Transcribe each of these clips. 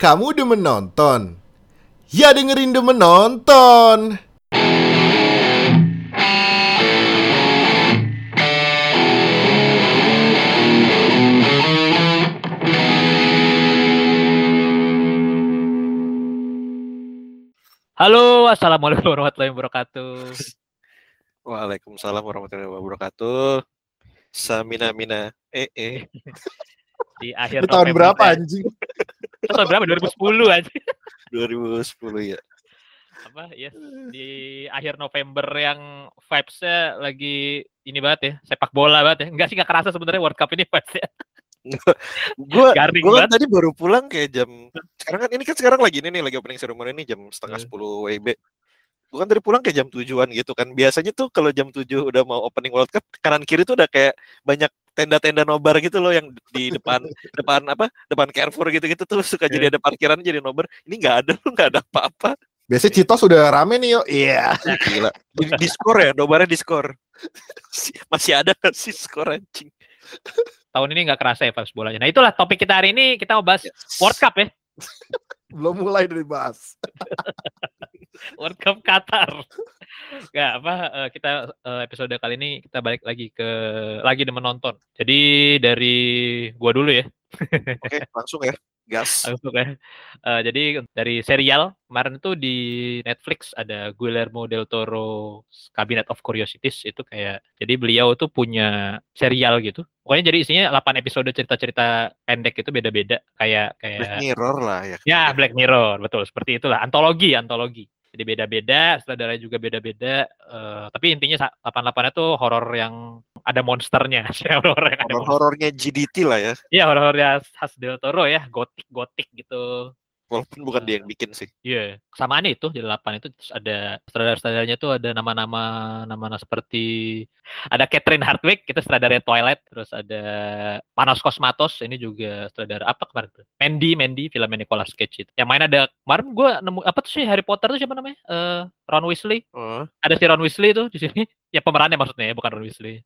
Kamu udah menonton? Ya dengerin udah menonton. Halo, assalamualaikum warahmatullahi wabarakatuh. Waalaikumsalam warahmatullahi wabarakatuh. Samina mina eh eh. Di akhir tahun November berapa ya. anjing? Itu tahun berapa? 2010 aja. 2010 ya. Apa? Ya, di akhir November yang vibes-nya lagi ini banget ya, sepak bola banget ya. Enggak sih enggak kerasa sebenarnya World Cup ini vibes-nya. Gua Garing gua kan tadi baru pulang kayak jam sekarang kan ini kan sekarang lagi ini nih lagi opening ceremony ini jam setengah Hmm. 10 WIB. Gua kan tadi pulang kayak jam tujuan gitu kan. Biasanya tuh kalau jam 7 udah mau opening World Cup kanan kiri tuh udah kayak banyak tenda-tenda nobar gitu loh yang di depan depan apa depan Carrefour gitu-gitu tuh suka jadi ada parkiran jadi nobar ini nggak ada loh nggak ada apa-apa Biasanya Citos sudah rame nih yo. Iya. Gila. Di, di skor ya, nobarnya di skor. Masih ada nggak sih skor anjing? Tahun ini enggak kerasa ya vibes bolanya. Nah, itulah topik kita hari ini kita mau bahas World Cup ya. Belum mulai dari bahas. World Cup Qatar. Enggak apa eh, kita eh, episode kali ini kita balik lagi ke lagi di menonton. Jadi dari gua dulu ya. Oke, langsung ya. Gas. Langsung ya. Eh, jadi dari serial kemarin itu di Netflix ada Guillermo del Toro Cabinet of Curiosities itu kayak jadi beliau tuh punya serial gitu. Pokoknya jadi isinya 8 episode cerita-cerita pendek itu beda-beda kayak Black kayak Mirror lah ya. ya Black Mirror betul seperti itulah antologi antologi. Jadi beda-beda, sutradaranya juga beda-beda. eh, tapi intinya sa- 88-nya tuh horor yang ada monsternya. horor yang ada monster. Horor-horornya GDT lah ya. Iya horornya khas Del Toro ya, gotik-gotik gitu. Walaupun bukan dia yang bikin sih. Iya, samaannya itu di 8 itu terus ada sutradara-sutradaranya tuh ada nama-nama nama-nama seperti ada Catherine Hardwicke itu sutradaranya Twilight, terus ada Panos Cosmatos ini juga sutradara apa kemarin tuh? Mandy, Mandy filmnya Nicolas Cage itu. Yang main ada kemarin gua nemu apa tuh sih Harry Potter tuh siapa namanya? Eh Ron Weasley. Oh. Ada si Ron Weasley tuh di sini. Ya pemerannya maksudnya ya, bukan Ron Weasley.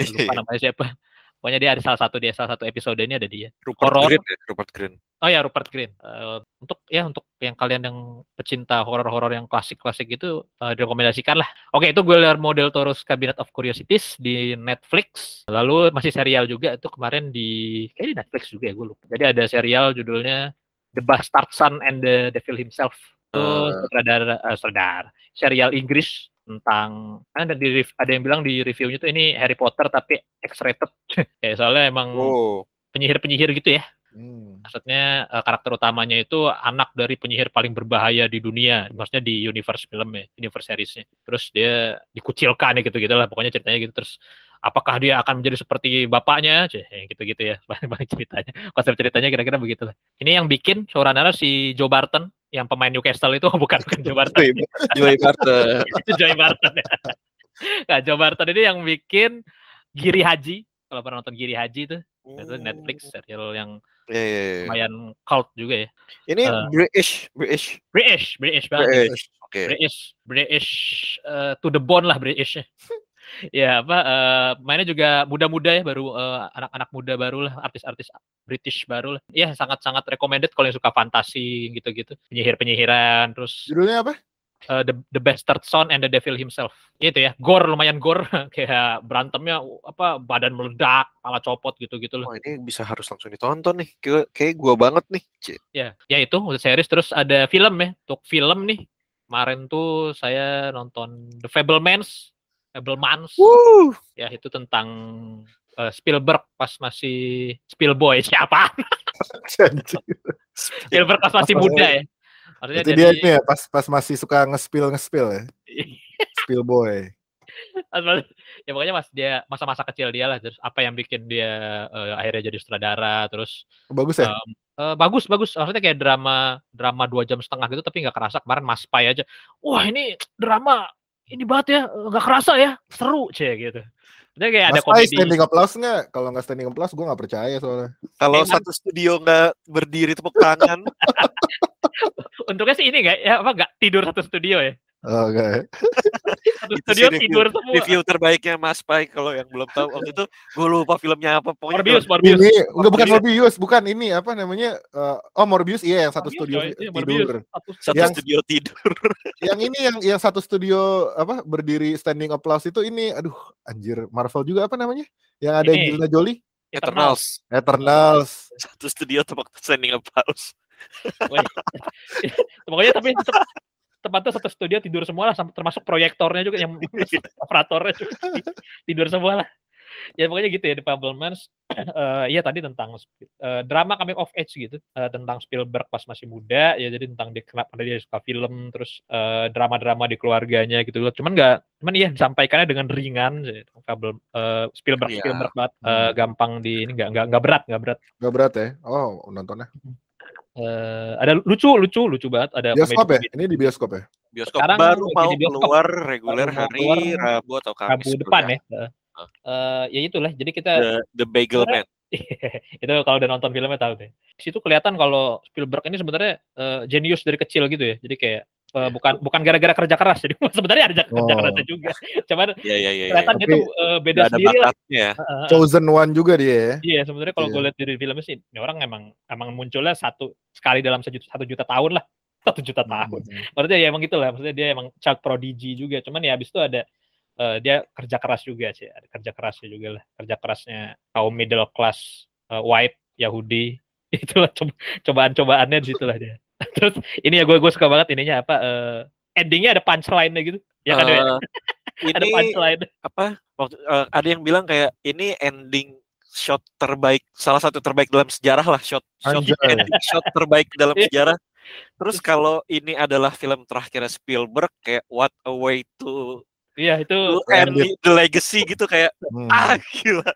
Lupa namanya siapa. Pokoknya dia ada salah satu dia salah satu episode ini ada dia. Rupert Horor. Green ya, Rupert Green. Oh ya Rupert Green. Eh, untuk ya untuk yang kalian yang pecinta horor-horor yang klasik-klasik itu eh, direkomendasikan lah. Oke itu Guillermo del Toro's Cabinet of Curiosities di Netflix. Lalu masih serial juga itu kemarin di kayak di Netflix juga ya gue lupa. Jadi ada serial judulnya The Bastard Son and the Devil Himself. Itu Eh. sutradara, eh, sutradara serial Inggris tentang ada di ada yang bilang di reviewnya tuh ini Harry Potter tapi X-rated. Kayak soalnya emang Oh. penyihir-penyihir gitu ya Hmm. maksudnya eh, karakter utamanya itu anak dari penyihir paling berbahaya di dunia maksudnya di universe film ya universe seriesnya terus dia dikucilkan ya gitu gitulah pokoknya ceritanya gitu terus apakah dia akan menjadi seperti bapaknya Cih, gitu gitu ya balik ceritanya konsep ceritanya kira-kira begitu ini yang bikin showrunner si Joe Barton yang pemain Newcastle itu bukan bukan Joe Barton Joey Carter. itu Joey Barton ya. Nah, Joe Barton ini yang bikin Giri Haji kalau pernah nonton Giri Haji itu itu Netflix serial yang Iya, iya, iya. lumayan cult juga ya Ini Eh. British, British, British, British banget. British. British, British eh, to the bone lah British. Ya apa eh, mainnya juga muda-muda ya baru eh, anak-anak muda baru lah artis-artis British baru lah. Ya sangat-sangat recommended kalau yang suka fantasi gitu-gitu. Penyihir-penyihiran terus Judulnya apa? eh, the the bastard son and the devil himself. Itu ya, gore lumayan gore kayak berantemnya apa badan meledak, kepala copot gitu-gitu loh. Wah, ini bisa harus langsung ditonton nih. Kayak, kayak gua banget nih. Cik. Ya, ya itu untuk series terus ada film ya. Untuk film nih kemarin tuh saya nonton The Fablemans, Fablemans. Ya itu tentang eh, Spielberg pas masih Spielboy siapa? Spielberg pas masih muda ya. Maksudnya Berarti dia ini ya pas pas masih suka ngespil ngespil ya. Spill boy. pas masih- ya pokoknya mas dia masa-masa kecil dia lah terus apa yang bikin dia eh, akhirnya jadi sutradara terus Bagus ya? em, eh, bagus bagus maksudnya kayak drama drama dua jam setengah gitu tapi nggak kerasa kemarin Mas Pai aja wah ini drama ini banget ya nggak kerasa ya seru cie gitu Maksudnya kayak ada Mas komedi standing applause nggak? Kalau nggak standing applause gue nggak percaya soalnya. Kalau Emang- satu studio nggak berdiri tepuk tangan, Untungnya sih ini nggak ya apa nggak tidur satu studio ya. Oh, Oke. Satu Itu studio review- tidur semua. Review terbaiknya Mas Pai kalau yang belum tahu waktu itu gue lupa filmnya apa pokoknya Morbius, Morbius. Ini enggak bukan Morbius. Morbius, bukan ini apa namanya? eh, oh Morbius iya yang satu Morbius, studio. Iya, tidur. Morbius. Satu satu Yang- studio tidur. yang ini yang yang satu studio apa berdiri standing applause itu ini aduh anjir Marvel juga apa namanya? Yang ada. Angelina Jolie, Eternals. Eternals. Satu studio tepuk standing applause. Pokoknya tapi tetap tempatnya satu studio tidur semua lah termasuk proyektornya juga yang operatornya juga tidur semua lah. Ya pokoknya gitu ya The Fablemans. Eh iya tadi tentang eh, drama coming of age gitu eh, tentang Spielberg pas masih muda ya jadi tentang dia kenapa dia suka film terus drama-drama di keluarganya gitu loh. Cuman nggak cuman iya disampaikannya dengan ringan sih. Fable eh, Spielberg Iya. Spielberg banget Eh, Hmm. gampang di ini nggak nggak nggak berat nggak berat. Gak berat ya? Oh nontonnya. Eh, ada lucu lucu lucu banget ada Bioskop ya? Ini di bioskop ya? Bioskop Sekarang baru mau di bioskop. keluar reguler hari keluar Rabu atau Kamis. Rabu depan kuliah. ya. Eh, eh, ya itulah. Jadi kita The, The Bagel Man. itu kalau udah nonton filmnya tahu deh. Di situ kelihatan kalau Spielberg ini sebenarnya eh, jenius dari kecil gitu ya. Jadi kayak eh, bukan bukan gara-gara kerja keras. Jadi sebenarnya ada kerja Oh. kerasnya juga. Cuman Iya iya iya. kelihatan iya. dia Tapi tuh eh, beda sendiri lah. eh, Chosen One juga dia ya. Iya sebenarnya kalau Iya. gue lihat dari filmnya sih, ini orang emang emang munculnya satu sekali dalam sejuta, satu juta tahun lah, satu juta tahun. Maksudnya ya emang gitu lah, maksudnya dia emang child prodigy juga. Cuman ya habis itu ada eh, dia kerja keras juga sih, ada kerja kerasnya juga lah, kerja kerasnya kaum middle class eh, white Yahudi itulah coba- cobaan-cobaannya di situlah dia. Terus ini ya gue gue suka banget ininya apa eh, endingnya ada punchline-nya gitu. Ya kan ya? Eh, ada ini punchline. apa waktu eh, ada yang bilang kayak ini ending shot terbaik salah satu terbaik dalam sejarah lah shot shot, ending shot terbaik dalam sejarah terus kalau ini adalah film terakhir Spielberg kayak what a way to Iya itu end the- the legacy gitu kayak Hmm. ah gila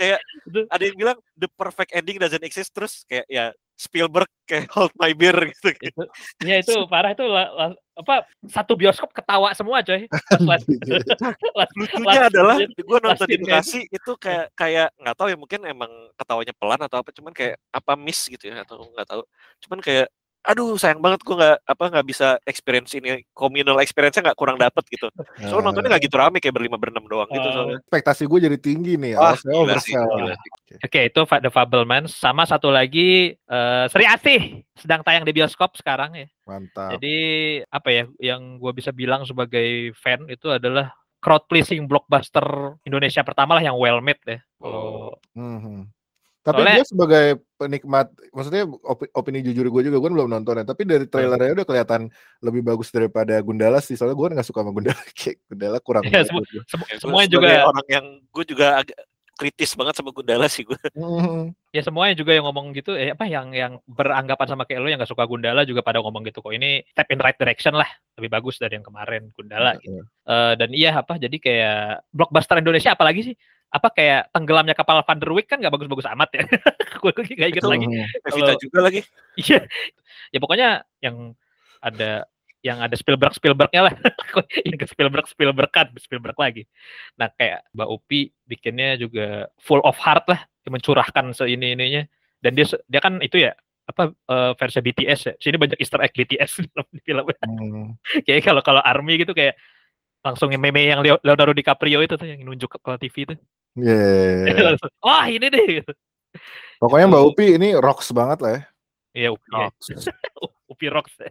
kayak ada yang bilang the perfect ending doesn't exist terus kayak ya Spielberg kayak hold my beer gitu itu ya itu parah itu la- la- apa satu bioskop ketawa semua coy. Last- last- lucunya last- adalah gue nonton di Bekasi itu kayak kayak nggak tahu ya mungkin emang ketawanya pelan atau apa cuman kayak apa miss gitu ya atau nggak tahu. Cuman kayak aduh sayang banget gue nggak apa nggak bisa experience ini communal experience-nya nggak kurang dapet gitu soalnya nontonnya nggak gitu rame kayak berlima berenam doang gitu Oh. soalnya ekspektasi gue jadi tinggi nih. Gila sih, gila. Oke, itu Fa- The Fablemans sama satu lagi eh, Sri Asih sedang tayang di bioskop sekarang ya. Mantap. Jadi apa ya yang gua bisa bilang sebagai fan itu adalah crowd pleasing blockbuster Indonesia pertama lah yang well made ya. Kalau Mhm. Tapi Soalnya- dia sebagai penikmat, maksudnya opi- opini jujur gue juga, gue belum nonton ya. Tapi dari trailernya udah kelihatan lebih bagus daripada Gundala sih. Soalnya gue nggak suka sama Gundala. Kayak Gundala kurang. Iya, gue. semu- Ya, gua semuanya sebagai juga orang yang gue juga agak kritis banget sama Gundala sih gue Mhm. ya semuanya juga yang ngomong gitu eh apa yang yang beranggapan sama kayak lo yang gak suka Gundala juga pada ngomong gitu kok ini step in right direction lah lebih bagus dari yang kemarin Gundala gitu. Iya. Eh, dan iya apa jadi kayak blockbuster Indonesia apalagi sih apa kayak tenggelamnya kapal Van der Wijk kan nggak bagus-bagus amat ya. Gue gak inget Betul. lagi. Mhm. Evita juga lagi. Iya. Ya pokoknya yang ada yang ada Spielberg Spielbergnya lah yang ke Spielberg Spielberg kan Spielberg lagi. Nah kayak Mbak Upi bikinnya juga full of heart lah. Mencurahkan seini ininya dan dia dia kan itu ya apa eh, versi BTS ya. Sini banyak Easter egg BTS dalam filmnya Mhm. kayak kalau kalau Army gitu kayak langsung yang meme yang Leo- Leonardo DiCaprio itu tuh yang nunjuk ke, ke TV itu Yeah. Langsung, wah ini deh gitu. Pokoknya Mbak Upi ini rocks banget lah ya. Iya, Upi, ya. Rocks. Upi Rocks. ya.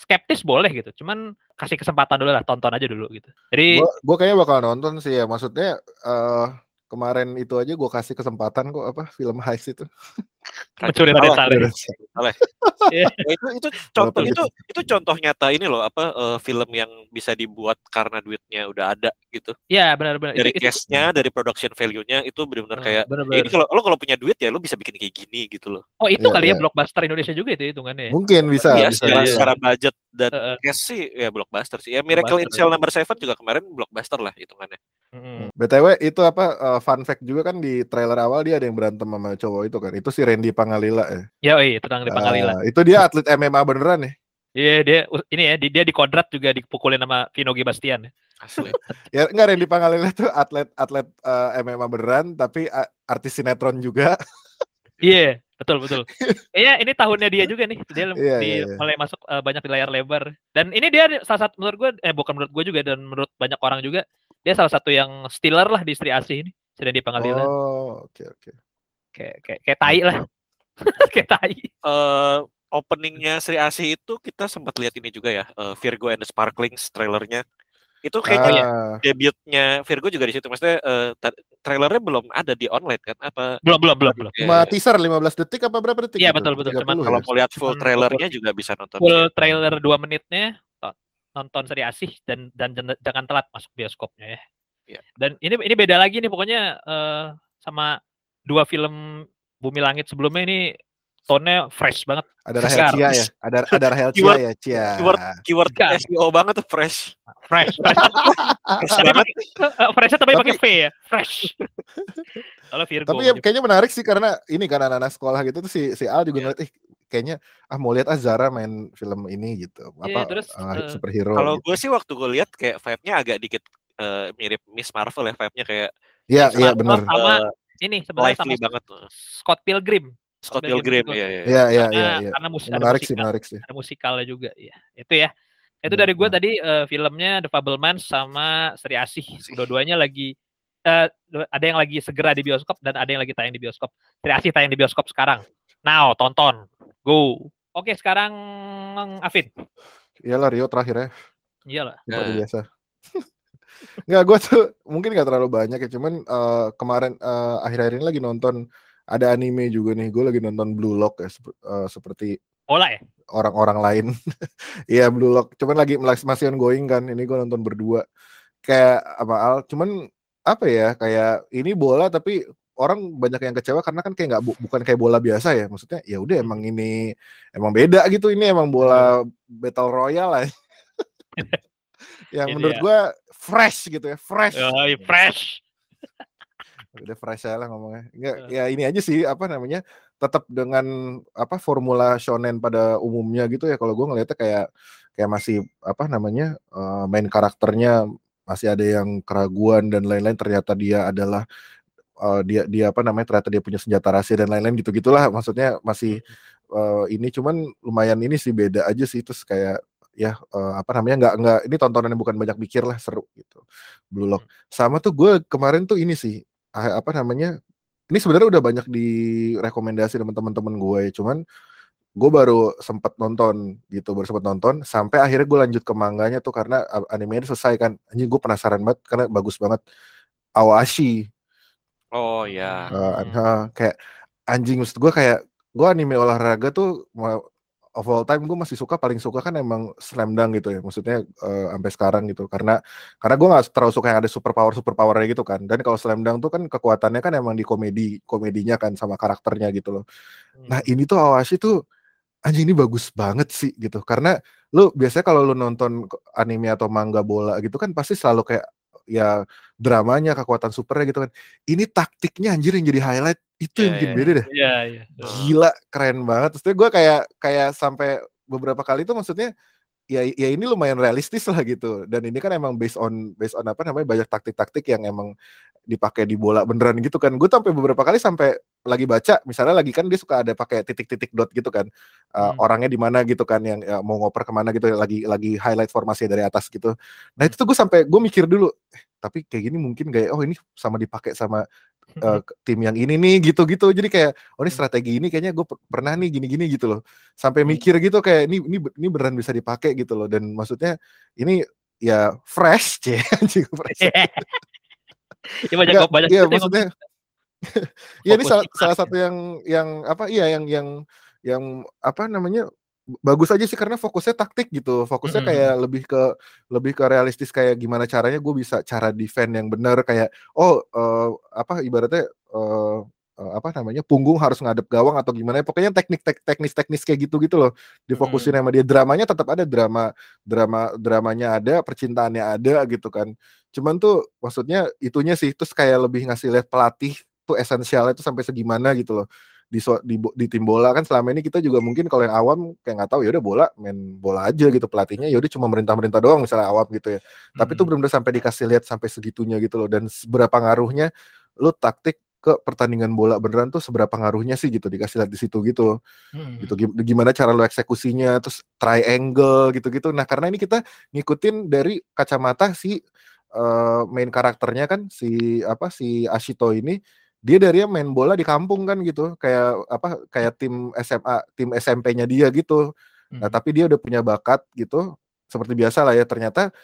Skeptis boleh gitu, cuman kasih kesempatan dulu lah, tonton aja dulu gitu. Jadi Gue kayaknya bakal nonton sih ya. Maksudnya eh kemarin itu aja gue kasih kesempatan kok apa film heist itu. mencuri Raden Saleh. Ya, itu itu contoh itu itu contoh nyata ini loh apa eh, film yang bisa dibuat karena duitnya udah ada gitu Iya benar-benar. dari cashnya dari production value-nya itu benar-benar Eh, kayak benar-benar. ya ini kalau lo kalau punya duit ya lo bisa bikin kayak gini gitu loh Oh itu Iya, kali ya iya. blockbuster Indonesia juga itu hitungannya. ya? Mungkin bisa. ya bisa secara, iya. secara budget dan Heeh. cash sih ya blockbuster sih ya Miracle in Blockbuster, Cell ya. Number Seven juga kemarin blockbuster lah hitungannya Mm-mm. BTW itu apa eh, fun fact juga kan di trailer awal dia ada yang berantem sama cowok itu kan. Itu si Randy Pangalila ya. Ya, oh iya, tenang di Pangalila. Ah, itu dia atlet MMA beneran ya. Iya, dia ini ya, di- dia di kodrat juga dipukulin sama Vino Bastian. ya. asli Ya enggak Randy Pangalila tuh atlet atlet eh, MMA beneran tapi a- artis sinetron juga. Iya, Betul betul. Iya ini tahunnya dia juga nih. Dia Iya, di, iya, iya. mulai masuk eh, banyak di layar lebar. Dan ini dia salah satu menurut gue eh bukan menurut gue juga dan menurut banyak orang juga dia salah satu yang stealer lah di Istri Asih ini. Sudah di pengadilan. Oh, oke oke. Kayak kayak kayak tai lah. kayak tai. eh openingnya Sri Asih itu kita sempat lihat ini juga ya eh, Virgo and the Sparklings trailernya itu kayaknya Ah, debutnya Virgo juga di situ maksudnya eh, ta- trailernya belum ada di online kan apa Belum belum belum belum. cuma teaser 15 detik apa berapa detik? Iya, gitu? betul, betul. 30 Cuman ya? kalau mau lihat full Cuman trailernya juga bisa nonton Full trailer 2 menitnya to- nonton Sri Asih dan dan jan- jangan telat masuk bioskopnya ya. Iya. Dan ini ini beda lagi nih pokoknya eh, sama dua film Bumi Langit sebelumnya ini tone-nya fresh banget. ada Rahel. Cia ya. Ada ada Rahel Cia Keyword- ya, Cia. keyword keyword Segar. SEO banget tuh fresh Fresh. fresh. fresh tapi banget pakai- eh, freshnya tapi Tapi- pakai V ya. Fresh. Kalau Virgo. Tapi ya, kayaknya menarik sih karena ini kan anak-anak sekolah gitu tuh si si Al juga Iya. ngeliat ih kayaknya ah mau lihat ah Zara main film ini gitu. Iya, Apa terus, ah, eh, superhero. kalau gitu. gue sih waktu gue lihat kayak vibe-nya agak dikit eh, mirip Miss Marvel ya vibe-nya kayak Iya, iya benar. sama eh, ini sebenarnya sama banget. Scott Pilgrim. Scott Pilgrim Pilgrim ya ya Iya, iya, iya, Karena, iya. karena mus- ada Menarik sih, musikal. menarik sih. ada musikalnya juga ya itu ya. Itu Hmm, dari gue tadi eh, filmnya The Fablemans sama Sri Asih. Dua-duanya lagi eh, ada yang lagi segera di bioskop dan ada yang lagi tayang di bioskop. Sri Asih tayang di bioskop sekarang. Now tonton. Go. Oke sekarang Afid. Iyalah Rio terakhir ya. iyalah. Seperti biasa. Nggak, gue tuh mungkin nggak terlalu banyak ya, cuman eh, kemarin eh, akhir-akhir ini lagi nonton ada anime juga nih. Gue lagi nonton Blue Lock ya, sep- eh, seperti bola ya orang-orang lain. Iya Blue Lock, cuman lagi masih ongoing kan. Ini gue nonton berdua. Kayak apa Al? Cuman apa ya? Kayak ini bola tapi orang banyak yang kecewa karena kan kayak nggak bu- bukan kayak bola biasa ya. Maksudnya ya udah emang ini emang beda gitu. Ini emang bola battle royale lah. yang Ini menurut dia. gua fresh gitu ya, fresh. Yoi, fresh Udah fresh aja lah ngomongnya. Enggak, Eh. ya ini aja sih apa namanya? Tetap dengan apa formula shonen pada umumnya gitu ya. Kalau gua ngelihatnya kayak kayak masih apa namanya? eh, main karakternya masih ada yang keraguan dan lain-lain ternyata dia adalah eh, dia dia apa namanya? ternyata dia punya senjata rahasia dan lain-lain gitu-gitulah. Maksudnya masih eh, ini cuman lumayan ini sih beda aja sih terus kayak ya eh, apa namanya nggak nggak ini tontonan yang bukan banyak pikir lah seru gitu Blue Lock. Sama tuh gue kemarin tuh ini sih ah, apa namanya ini sebenarnya udah banyak direkomendasi sama teman-teman gue ya cuman gue baru sempat nonton gitu baru sempat nonton sampai akhirnya gue lanjut ke manganya tuh karena a- animenya selesai kan. Anjing gue penasaran banget karena bagus banget. Awashi. Oh ya Uh, Hmm. kayak anjing maksud gue kayak gue anime olahraga tuh of all time gue masih suka paling suka kan emang slam dunk gitu ya maksudnya eh, sampai sekarang gitu. Karena karena gue nggak terlalu suka yang ada super power super powernya gitu kan. Dan kalau slam dunk tuh kan kekuatannya kan emang di komedi komedinya kan sama karakternya gitu loh. Nah ini tuh Awashi tuh anjing ini bagus banget sih gitu. Karena lu biasanya kalau lu nonton anime atau manga bola gitu kan pasti selalu kayak ya dramanya kekuatan supernya gitu kan. Ini taktiknya anjir yang jadi highlight itu yang Iya, bikin iya. beda deh. Iya iya. Gila keren banget. Terus gue kayak kayak sampai beberapa kali itu maksudnya ya ya ini lumayan realistis lah gitu. Dan ini kan emang based on based on apa namanya banyak taktik-taktik yang emang dipakai di bola beneran gitu kan. Gue sampai beberapa kali sampai lagi baca misalnya lagi kan dia suka ada pakai titik-titik dot gitu kan Uh, Hmm. orangnya di mana gitu kan yang ya, mau ngoper ke mana gitu lagi lagi highlight formasi dari atas gitu nah itu tuh gue sampai gue mikir dulu eh, tapi kayak gini mungkin gak ya? oh ini sama dipakai sama uh, tim yang ini nih gitu-gitu jadi kayak oh ini Hmm. strategi ini kayaknya gue pernah nih gini-gini gitu loh sampai Hmm. mikir gitu kayak ini ini ini beneran bisa dipakai gitu loh dan maksudnya ini ya fresh cie anjing fresh ya banyak Nggak, banyak yang maksudnya ya ini salah, salah satu yang yang apa iya yang yang yang apa namanya bagus aja sih karena fokusnya taktik gitu. Fokusnya Mhm. kayak lebih ke lebih ke realistis kayak gimana caranya gue bisa cara defend yang benar kayak oh eh, apa ibaratnya eh, eh, apa namanya punggung harus ngadep gawang atau gimana pokoknya teknik tek, teknis teknis kayak gitu gitu loh. Difokusin sama dia. Dramanya tetap ada drama drama dramanya ada percintaannya ada gitu kan. Cuman tuh maksudnya itunya sih terus kayak lebih ngasih lihat pelatih tuh esensialnya tuh sampai segimana gitu loh. Di, di di tim bola kan selama ini kita juga mungkin kalau yang awam kayak nggak tahu ya udah bola main bola aja gitu. Pelatihnya ya udah cuma merintah merintah doang misalnya awam gitu ya. Tapi tuh Hmm. benar-benar sampai dikasih lihat sampai segitunya gitu loh. Dan seberapa ngaruhnya lu taktik ke pertandingan bola beneran tuh seberapa ngaruhnya sih gitu dikasih lihat di situ gitu Hmm. gitu Gim- gimana cara lo eksekusinya terus triangle gitu-gitu. Nah karena ini kita ngikutin dari kacamata si eh, main karakternya kan si apa si Ashito ini dia dari main bola di kampung kan gitu kayak apa kayak tim SMA tim SMP-nya dia gitu nah Hmm. tapi dia udah punya bakat gitu seperti biasa lah ya ternyata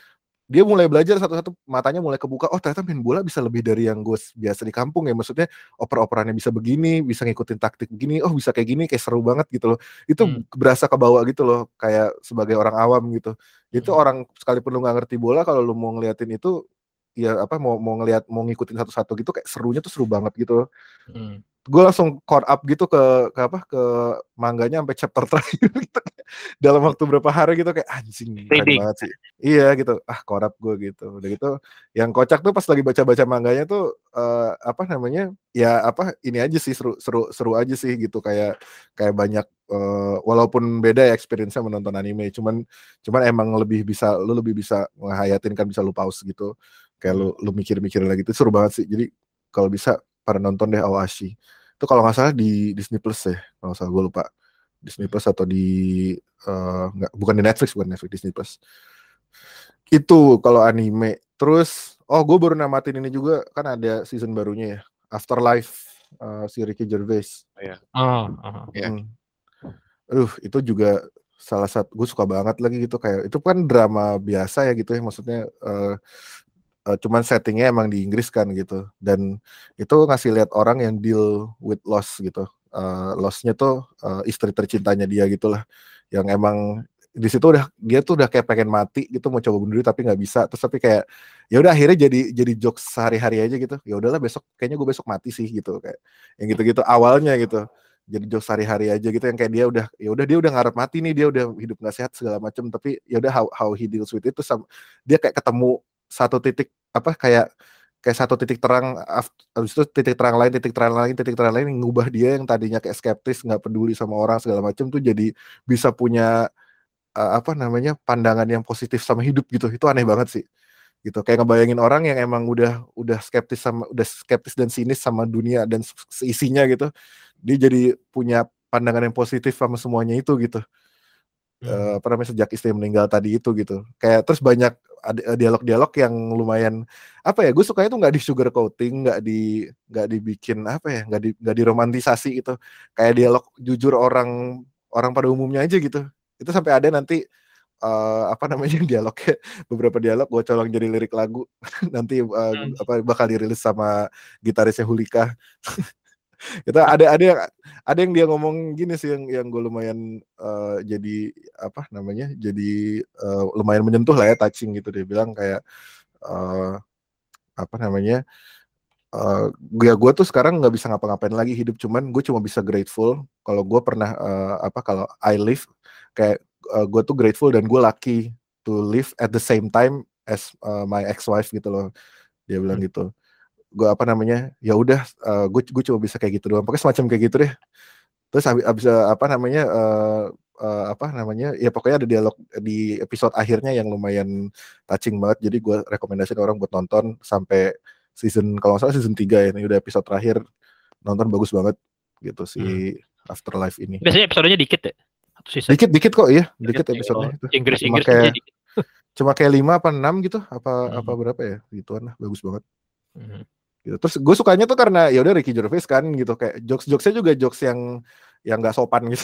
dia mulai belajar satu-satu matanya mulai kebuka oh ternyata main bola bisa lebih dari yang gue biasa di kampung ya maksudnya oper-operannya bisa begini bisa ngikutin taktik begini oh bisa kayak gini kayak seru banget gitu loh itu Hmm. berasa ke bawah gitu loh kayak sebagai orang awam gitu itu Hmm. orang sekalipun lu nggak ngerti bola kalau lu mau ngeliatin itu ya apa mau mau ngeliat mau ngikutin satu-satu gitu kayak serunya tuh seru banget gitu. Hmm. gue langsung core up gitu ke, ke apa ke mangganya sampai chapter terakhir gitu. dalam waktu berapa hari gitu kayak anjing keren banget sih. Iya gitu ah core up gue gitu. Udah gitu yang kocak tuh pas lagi baca-baca mangganya tuh eh, apa namanya ya apa ini aja sih seru seru seru aja sih gitu. Kayak kayak banyak eh, walaupun beda ya experience-nya menonton anime cuman cuman emang lebih bisa lu lebih bisa ngehayatin kan bisa lu pause gitu kayak lu lu mikir-mikir lagi itu seru banget sih. Jadi kalau bisa pada nonton deh Awashi itu kalau nggak salah di Disney Plus ya kalau nggak salah gue lupa. Disney Plus atau di eh, nggak bukan di Netflix bukan Netflix Disney Plus. Itu kalau anime. Terus oh gue baru namatin ini juga kan ada season barunya ya Afterlife eh, si Ricky Gervais. Oh, oh. Iya. Hmm. Aduh, itu juga salah satu gue suka banget lagi gitu. Kayak itu kan drama biasa ya gitu ya maksudnya eh eh, cuman settingnya emang di Inggris kan gitu. Dan itu ngasih lihat orang yang deal with loss gitu. Eh lossnya tuh eh, istri tercintanya dia gitulah. Yang emang di situ udah dia tuh udah kayak pengen mati gitu. Mau coba bunuh diri tapi nggak bisa. Terus tapi kayak ya udah akhirnya jadi jadi jokes sehari-hari aja gitu. Ya udahlah besok kayaknya gue besok mati sih gitu. Kayak yang gitu-gitu awalnya gitu. Jadi jokes sehari-hari aja gitu. Yang kayak dia udah ya udah dia udah ngarep mati nih. Dia udah hidup nggak sehat segala macam tapi ya udah how, how he deals with itu dia kayak ketemu satu titik apa kayak kayak satu titik terang habis itu titik terang lain titik terang lain titik terang lain ngubah dia yang tadinya kayak skeptis nggak peduli sama orang segala macam tuh jadi bisa punya uh, apa namanya pandangan yang positif sama hidup gitu. Itu aneh banget sih gitu. Kayak ngebayangin orang yang emang udah udah skeptis sama udah skeptis dan sinis sama dunia dan se- seisinya gitu dia jadi punya pandangan yang positif sama semuanya itu gitu Hmm. Eh, apa namanya sejak istri meninggal tadi itu gitu. Kayak terus banyak eh, dialog-dialog yang lumayan apa ya gue sukanya tuh nggak di sugar coating nggak di nggak dibikin apa ya nggak di nggak diromantisasi gitu. Kayak dialog jujur orang orang pada umumnya aja gitu. Itu sampai ada nanti eh, apa namanya dialognya beberapa dialog gue colong jadi lirik lagu. Nanti eh, Hmm. apa bakal dirilis sama gitarisnya Hulika itu ada ada yang ada yang dia ngomong gini sih yang yang gue lumayan eh, jadi apa namanya jadi eh, lumayan menyentuh lah ya touching gitu. Dia bilang kayak eh, apa namanya eh ya gue tuh sekarang nggak bisa ngapa-ngapain lagi hidup cuman gue cuma bisa grateful. Kalau gue pernah eh, apa kalau I live kayak gue tuh grateful dan gue lucky to live at the same time as eh, my ex-wife gitu loh. Dia bilang gitu gue apa namanya ya udah gue gue cuma bisa kayak gitu doang. Pokoknya semacam kayak gitu deh. Terus habis, habis eh, apa namanya eh, eh, apa namanya ya pokoknya ada dialog di episode akhirnya yang lumayan touching banget. Jadi gue rekomendasiin orang buat nonton sampai season kalau nggak salah season 3 ya. Ini udah episode terakhir. Nonton bagus banget gitu si Afterlife ini. Biasanya episodenya dikit ya? Dikit dikit kok ya dikit ya, episodenya kalau itu. Inggris Cuma Inggris kayak- dikit. cuma kayak lima apa enam gitu apa Hmm. apa berapa ya gituan lah. Bagus banget. Mhm. Gitu. Terus gue sukanya tuh karena ya udah Ricky Gervais kan gitu kayak jokes-jokesnya juga jokes yang yang nggak sopan gitu.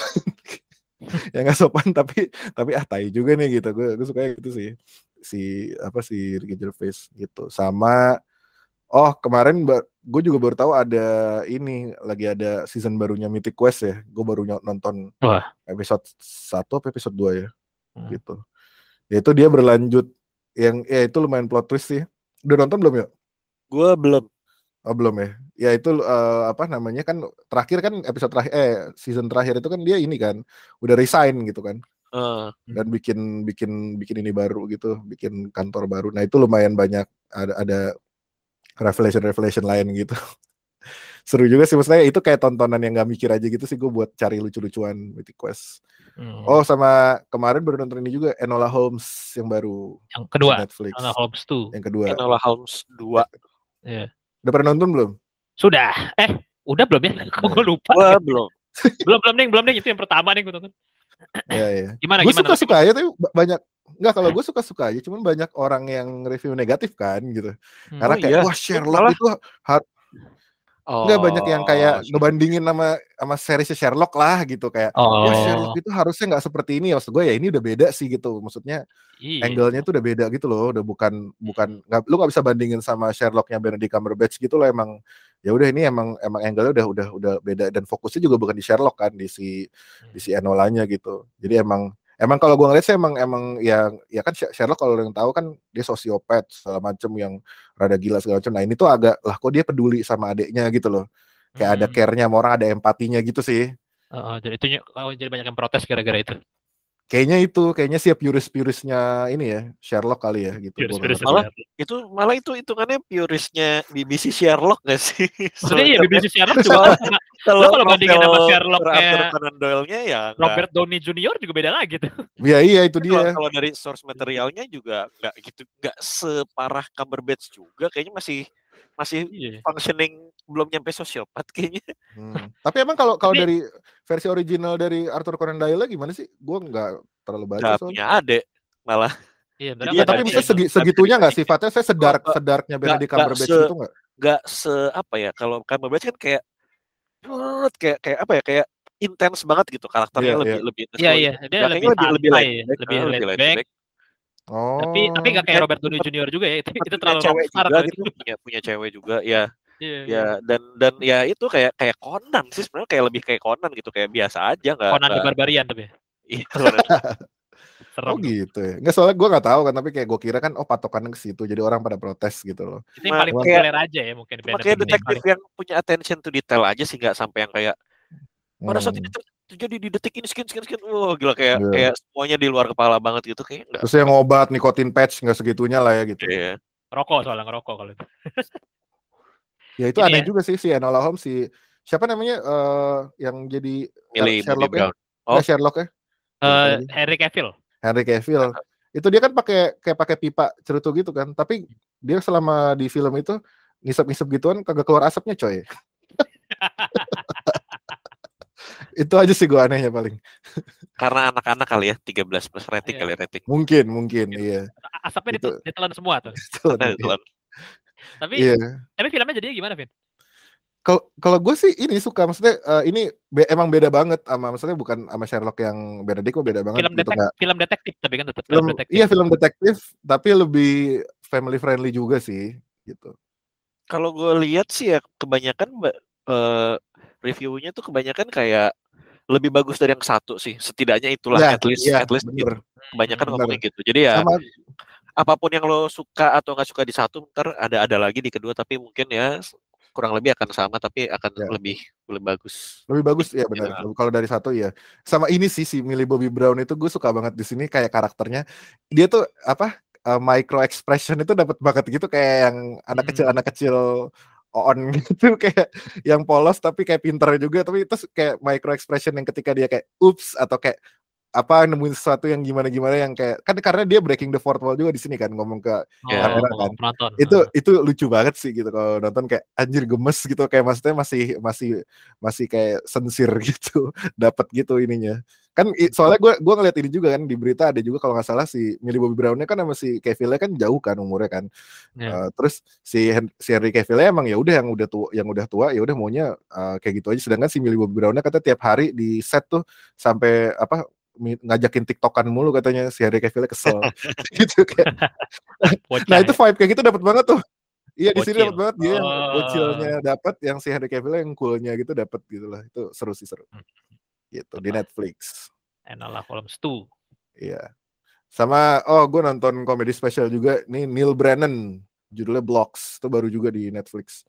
yang nggak sopan tapi tapi ah tai juga nih gitu. Gue gue suka gitu sih. Si apa si Ricky Gervais gitu. Sama oh kemarin gue juga baru tahu ada ini lagi ada season barunya Mythic Quest ya. Gue baru nonton Wah. episode 1 apa episode 2 ya. Hmm. Gitu. Ya itu dia berlanjut yang ya itu lumayan plot twist sih. Udah nonton belum ya? Gue belum. Oh, belum ya. Ya itu eh, apa namanya kan terakhir kan episode terakhir eh season terakhir itu kan dia ini kan udah resign gitu kan Eh, dan bikin bikin bikin ini baru gitu, bikin kantor baru. Nah, itu lumayan banyak ada ada revelation revelation lain gitu. Seru juga sih maksudnya itu kayak tontonan yang gak mikir aja gitu sih gue buat cari lucu-lucuan Mythic Quest. Hmm. Oh, sama kemarin baru nonton ini juga Enola Holmes yang baru yang kedua, Netflix. Enola Holmes tuh. Yang kedua. Enola Holmes 2. Iya. Udah pernah nonton belum? Sudah. Eh, udah belum ya? Kok gue lupa. Wah, belum. belum belum nih, belum nih. Itu yang pertama nih gue tonton. Iya, iya. Gimana Gue gimana? suka suka aja tapi ba- banyak Enggak kalau gue suka-suka aja, cuman banyak orang yang review negatif kan gitu. Hmm. Karena Oh kayak iya? wah Sherlock Malah- itu har- Oh, Enggak banyak yang kayak ngebandingin sama sama series Sherlock lah gitu kayak Oh. wah Sherlock itu harusnya nggak seperti ini ya. Maksud gue ya ini udah beda sih gitu. Maksudnya Iya. angle-nya tuh udah beda gitu loh udah bukan bukan nggak lu nggak bisa bandingin sama Sherlocknya Benedict Cumberbatch gitu loh emang ya udah ini emang emang angle-nya udah udah udah beda. Dan fokusnya juga bukan di Sherlock kan di si di si Enolanya gitu. Jadi emang emang kalau gua ngeliat sih emang emang ya ya kan Sher- Sherlock kalau yang tahu kan dia sosiopat segala macem yang rada gila segala macam nah ini tuh agak lah kok dia peduli sama adiknya gitu loh kayak ada Hmm. care-nya sama orang ada empatinya gitu sih Oh, jadi itu oh, jadi banyak yang protes gara-gara itu. Kayaknya itu kayaknya sih purist-puristnya ini ya Sherlock kali ya gitu nggak Malah itu. itu malah itu hitungannya puristnya BBC Sherlock gak sih? Maksudnya iya BBC Sherlock juga kalau kalau bandingin sama Sherlock-nya Conan Doyle-nya ya Robert Downey Jr. juga beda lagi tuh. ngerti. iya iya itu Kalau, dia kalau dari source materialnya juga nggak gitu, nggak separah Cumberbatch juga. Kayaknya masih masih Iya. functioning belum nyampe sosiopat kayaknya. Hmm. Tapi emang kalau kalau dari versi original dari Arthur Conan Doyle gimana sih? Gue nggak terlalu baca Nggak soalnya. punya adek malah. Iya, Jadi ya tapi tadi bisa ya, segi, segitunya nggak sifatnya saya sedark sedarknya Benedict Cumberbatch se- itu nggak? Nggak se apa ya kalau Cumberbatch kan kayak kayak kayak apa ya kayak intens banget gitu karakternya Iya, lebih iya. lebih intens. Iya, iya. ini Dia lebih lebih lebih laid back, lebih ah, laid laid back. Oh. Tapi tapi nggak kayak Kan- Robert Downey Jr. juga ya. Itu itu terlalu cewek juga gitu itu. punya punya cewek juga ya Iya, iya. ya dan dan ya itu kayak kayak Conan sih sebenarnya kayak lebih kayak Conan gitu kayak biasa aja nggak Conan the nggak- Barbarian tapi. iya, Conan. Serem. Oh gitu ya. Nggak soalnya gue nggak tahu kan, tapi kayak gue kira kan oh patokannya ke situ, jadi orang pada protes gitu loh. Itu yang Cuma paling kayak- populer aja ya mungkin yang detektif yang punya attention to detail aja sih nggak sampai yang kayak pada saat Hmm. ini ter- terjadi di detik ini skin skin skin wah gila kayak Iya. kayak semuanya di luar kepala banget gitu kayak enggak Terus yang obat nikotin patch nggak segitunya lah ya gitu. Iya. Rokok soalnya ngerokok kalau itu. Ya itu Ini aneh ya. juga sih si Enola Holmes si siapa namanya eh, yang jadi milih Sherlock Bobby ya? Oh. Eh, Sherlock ya? Eh, Henry Cavill. Henry Cavill. Itu dia kan pakai kayak pakai pipa cerutu gitu kan, tapi dia selama di film itu ngisep-ngisep gituan kagak keluar asapnya coy. itu aja sih gua anehnya paling. karena anak-anak kali ya 13 plus rating Iya. kali ya, rating Mungkin, mungkin iya. Asapnya Itu- ditel- ditelan semua tuh. Nah, itu kan. Tapi Iya. tapi filmnya jadinya gimana, Vin? Kalau kalau gue sih ini suka maksudnya eh, ini be- emang beda banget sama maksudnya bukan sama Sherlock yang Benedict kok beda banget Film gitu detek, film detektif tapi kan tetap film film detektif. iya film detektif tapi lebih family friendly juga sih gitu. kalau gue lihat sih ya kebanyakan eh, reviewnya tuh kebanyakan kayak lebih bagus dari yang satu sih setidaknya itulah Ya, at least iya, at least gitu. bener. kebanyakan Bener. ngomongnya gitu jadi ya Sama apa pun yang lo suka atau nggak suka di satu ntar ada ada lagi di kedua tapi mungkin ya kurang lebih akan sama tapi akan Ya. lebih lebih bagus lebih bagus ya benar. Iya. Kalau dari satu ya. Sama ini sih si Millie Bobby Brown itu gue suka banget di sini kayak karakternya. Dia tuh apa eh, micro expression itu dapat banget gitu kayak yang anak kecil Hmm. anak kecil on gitu kayak yang polos tapi kayak pinter juga tapi itu kayak micro expression yang ketika dia kayak ups atau kayak apa nemuin sesuatu yang gimana gimana yang kayak kan karena dia breaking the fourth wall juga di sini kan ngomong ke kamera Oh, kan. penonton. itu itu lucu banget sih gitu kalau nonton kayak anjir gemes gitu kayak maksudnya masih masih masih kayak sensir gitu dapat gitu ininya kan soalnya gue gua ngeliat ini juga kan di berita ada juga kalau nggak salah si Millie Bobby Brownnya kan sama si Kevin kan jauh kan umurnya kan Ya. Eh, terus si Hen- si Henry Cavill emang ya udah yang udah tua yang udah tua ya udah maunya eh, kayak gitu aja sedangkan si Millie Bobby Brownnya kata tiap hari di set tuh sampai apa ngajakin tiktokan mulu katanya si Henry Cavill kesel gitu kayak Nah itu vibe kayak gitu dapat banget tuh. Iya di sini dapat banget dia yang Oh. bocilnya dapat, yang si Henry Cavill yang coolnya gitu dapat gitu lah. Itu seru sih seru. Hmm. Gitu di? Netflix. Enola Holmes 2. Iya. Sama oh gue nonton komedi spesial juga nih Neil Brennan judulnya Blocks itu baru juga di Netflix.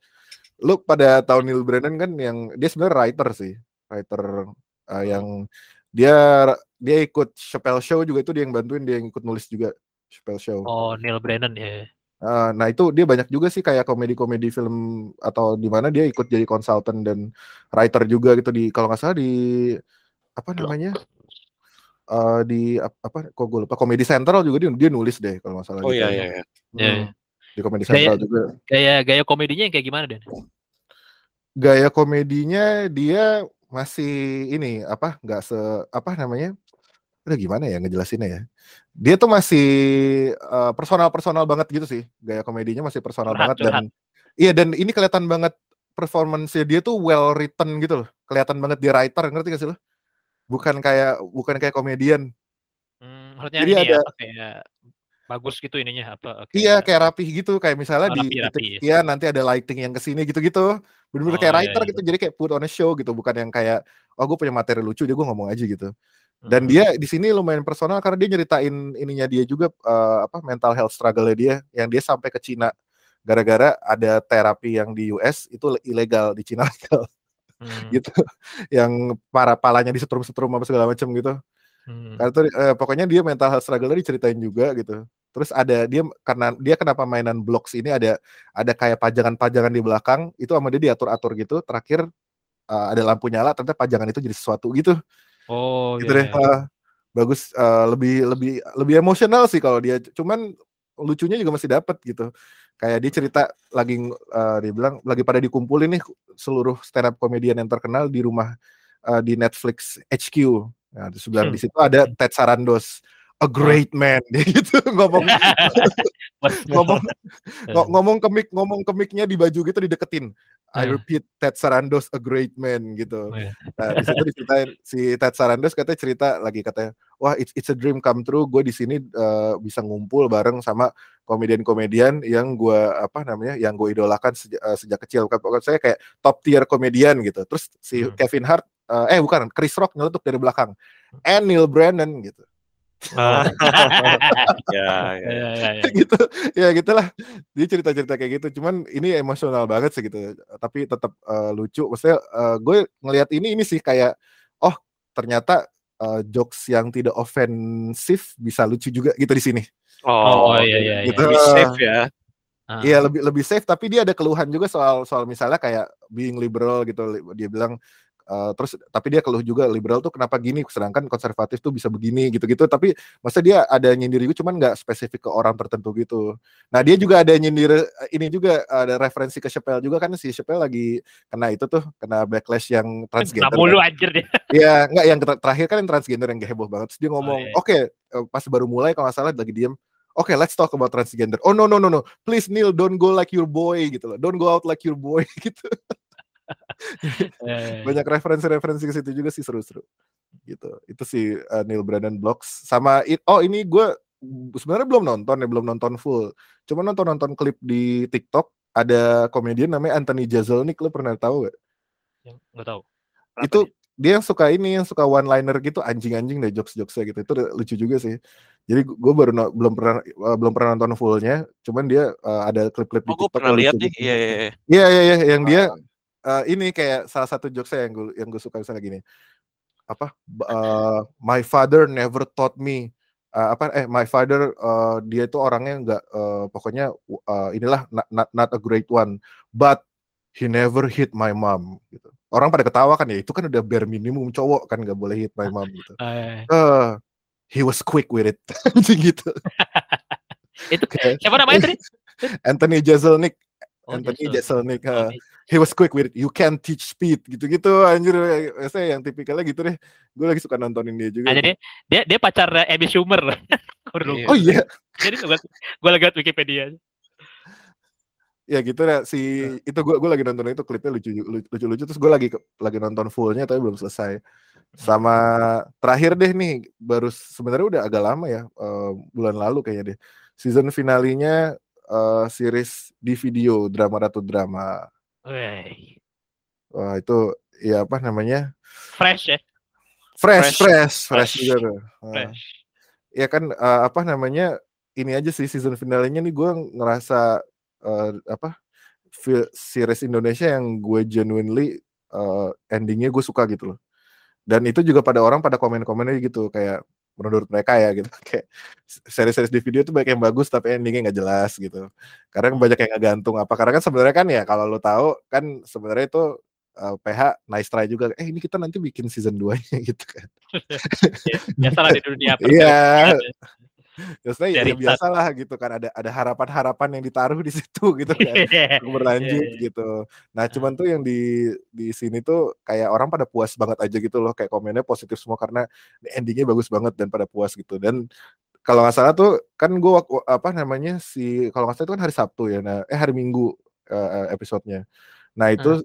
Lu pada tahun Neil Brennan kan yang dia sebenarnya writer sih, writer uh, yang dia dia ikut Chappelle Show juga itu dia yang bantuin dia yang ikut nulis juga Chappelle Show. Oh, Neil Brennan ya. Uh, nah itu dia banyak juga sih kayak komedi-komedi film atau di mana dia ikut jadi konsultan dan writer juga gitu di kalau nggak salah di apa namanya Eh di ap- apa kok gue lupa komedi sentral juga dia dia nulis deh kalau nggak salah oh gitu. iya iya iya Hmm, Iya. di komedi Gaya- sentral juga Gaya gaya komedinya yang kayak gimana, Den? gaya komedinya dia masih ini apa nggak se apa namanya udah gimana ya ngejelasinnya ya? Dia tuh masih uh, personal personal banget gitu sih. Gaya komedinya masih personal Curhat, banget dan iya dan ini kelihatan banget performance dia tuh well written gitu loh. Kelihatan banget dia writer ngerti gak sih lo? Bukan kayak bukan kayak komedian. Hmm, maksudnya Jadi ini ada- apa kayak bagus gitu ininya apa? Iya kayak rapih gitu. Kayak misalnya Oh, di rapi, sekian nanti ada lighting yang ke sini gitu-gitu. Bener-bener Oh, kayak iya, writer iya. gitu. Jadi kayak put on a show gitu. Bukan yang kayak oh gue punya materi lucu dia gue ngomong aja gitu dan dia di sini lumayan personal karena dia nyeritain ininya dia juga eh, apa mental health struggle dia yang dia sampai ke Cina gara-gara ada terapi yang di US itu ilegal di Cina legal Hmm, gitu yang para palanya disetrum-setrum apa segala macam gitu hmm. karena tuh, eh, pokoknya dia mental health struggle diceritain juga gitu. Terus ada dia karena dia kenapa mainan blocks ini ada ada kayak pajangan-pajangan di belakang itu sama dia diatur-atur gitu. Terakhir eh, ada lampu nyala ternyata pajangan itu jadi sesuatu gitu. Oh, gitu iya, deh. iya. Eh, bagus eh, lebih lebih lebih emosional sih kalau dia cuman lucunya juga masih dapat gitu. Kayak dia cerita lagi eh, dia bilang lagi pada dikumpulin nih seluruh stand up komedian yang terkenal di rumah eh, di Netflix HQ. Nah, di sebelah Hmm. di situ ada Ted Sarandos, a great man, dia gitu ngomong ngomong ngo- ngomong ke mic ngomong ke mic-nya di baju gitu dideketin. I Eh. repeat Ted Sarandos a great man gitu. Oh, iya. Nah, di situ diceritain si Ted Sarandos katanya cerita lagi katanya, wah it's, it's a dream come true. Gue di sini eh, bisa ngumpul bareng sama komedian-komedian yang gue apa namanya, yang gue idolakan sejak, eh, sejak kecil. Pokoknya saya kayak top tier komedian gitu. Terus si Hmm. Kevin Hart, eh, eh bukan, Chris Rock nyeletuk dari belakang, and Neil Brennan gitu. Ah, ya, ya. Iya, iya, iya. gitu ya gitulah dia cerita-cerita kayak gitu cuman ini emosional banget sih gitu tapi tetap eh, lucu maksudnya eh, gue ngelihat ini ini sih kayak oh ternyata eh, jokes yang tidak ofensif bisa lucu juga gitu di sini Oh, iya, iya, iya. gitu Lebih safe ya. Ah. Iya lebih lebih safe tapi dia ada keluhan juga soal soal misalnya kayak being liberal gitu dia bilang eh, terus tapi dia keluh juga liberal tuh kenapa gini sedangkan konservatif tuh bisa begini gitu-gitu tapi maksudnya dia ada nyindir juga cuman nggak spesifik ke orang tertentu gitu. Nah dia juga ada nyindir eh, ini juga ada referensi ke Chappelle juga kan si Chappelle lagi kena itu tuh kena backlash yang transgender. mulu kan. anjir deh. Iya, enggak yang ter- terakhir kan yang transgender yang heboh banget. Terus dia ngomong, iya. "Oke, eh, pas baru mulai kalau nggak salah lagi diem. Oke, let's talk about transgender. Oh no no no no. Please Neil, don't go like your boy gitu loh. Don't go out like your boy gitu. Banyak referensi-referensi ke situ juga sih seru-seru. Gitu. Itu si eh, Neil Brennan Blocks sama i- oh ini gue sebenarnya belum nonton ya, belum nonton full. Cuma nonton-nonton klip di TikTok ada komedian namanya Anthony Jeselnik lo pernah tahu gak? yang nggak tahu. itu dia yang suka ini yang suka one liner gitu anjing-anjing deh jokes-jokesnya gitu itu lucu juga sih jadi gue baru no- belum pernah eh, belum pernah nonton fullnya cuman dia eh, ada klip-klip di Oh, gue TikTok pernah yang lihat nih. gitu. Iya, iya, iya. iya iya iya yang dia eh, ini kayak salah satu jokesnya yang gue yang gue suka misalnya gini. Apa eh, my father never taught me. Eh, apa eh my father eh, dia itu orangnya nggak eh, pokoknya eh, inilah not, not, not a great one but he never hit my mom gitu. Orang pada ketawa kan ya itu kan udah bare minimum cowok kan nggak boleh hit my mom gitu. Eh he was quick with it. Gitu. Itu siapa namanya tadi? Anthony Jeselnik. Oh, Anthony. Jeselnik. Oh, he was quick with it you can't teach speed gitu-gitu anjir. Saya yang tipikalnya gitu deh. Gue lagi suka nontonin dia juga. Ah, jadi dia dia pacar Amy Schumer. Iya. oh iya? Jadi gue gue lagi liat Wikipedia. ya gitu ya si itu gue gue lagi nonton itu klipnya lucu lucu lucu terus gue lagi lagi nonton fullnya tapi belum selesai. Sama terakhir deh nih baru sebenarnya udah agak lama ya eh, bulan lalu kayaknya deh. Season finalinya eh, series di video drama ratu drama Wey. wah itu ya apa namanya Fresh ya, fresh Fresh. fresh fresh, Fresh. juga tuh. Eh, fresh. ya kan eh, apa namanya ini aja sih season finalnya nih gue ngerasa eh, apa series Indonesia yang gue genuinely eh, endingnya gue suka gitu loh dan itu juga pada orang pada komen-komennya gitu kayak menurut mereka ya gitu. Kayak series-series di video tuh banyak yang bagus tapi endingnya nggak jelas gitu. Karena banyak yang ngegantung apa. Karena kan sebenarnya kan ya kalau lo tahu kan sebenarnya itu eh, PH nice try juga. Eh ini kita nanti bikin season 2 nya gitu kan. Ya, biasalah di dunia Iya. Ya, ya biasa lah gitu kan ada ada harapan-harapan yang ditaruh di situ gitu kan berlanjut Iya, gitu. Nah cuman tuh yang di di sini tuh kayak orang pada puas banget aja gitu loh kayak komennya positif semua karena endingnya bagus banget dan pada puas gitu dan kalau nggak salah tuh kan gue apa namanya si kalau nggak salah itu kan hari Sabtu ya nah eh hari Minggu eh, episodenya. Nah itu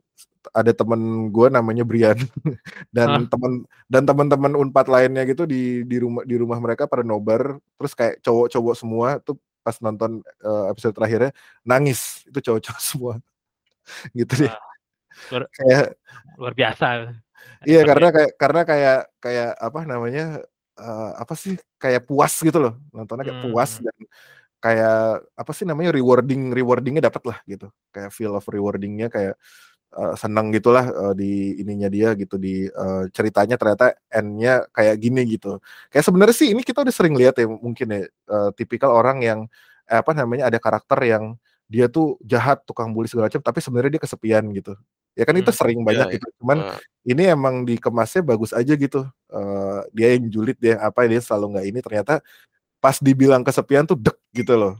ada temen gue namanya Brian dan Hah? teman dan teman-teman unpad lainnya gitu di di rumah di rumah mereka pada nobar terus kayak cowok-cowok semua tuh pas nonton eh, episode terakhirnya nangis itu cowok-cowok semua gitu deh luar- kayak luar biasa. iya Luar karena biasa. kayak karena kayak kayak apa namanya eh, apa sih kayak puas gitu loh nontonnya kayak puas Hmm. dan kayak apa sih namanya rewarding rewardingnya dapat lah gitu kayak feel of rewardingnya kayak eh, senang gitulah eh, di ininya dia gitu di eh, ceritanya ternyata endnya kayak gini gitu. Kayak sebenarnya sih ini kita udah sering lihat ya mungkin ya eh, tipikal orang yang eh, apa namanya ada karakter yang dia tuh jahat tukang bully segala macam tapi sebenarnya dia kesepian gitu. Ya kan itu Hmm. sering Ya, banyak ya. gitu cuman Eh, ini emang dikemasnya bagus aja gitu. Eh, dia yang julid dia apa dia selalu nggak ini ternyata pas dibilang kesepian tuh dek gitu loh.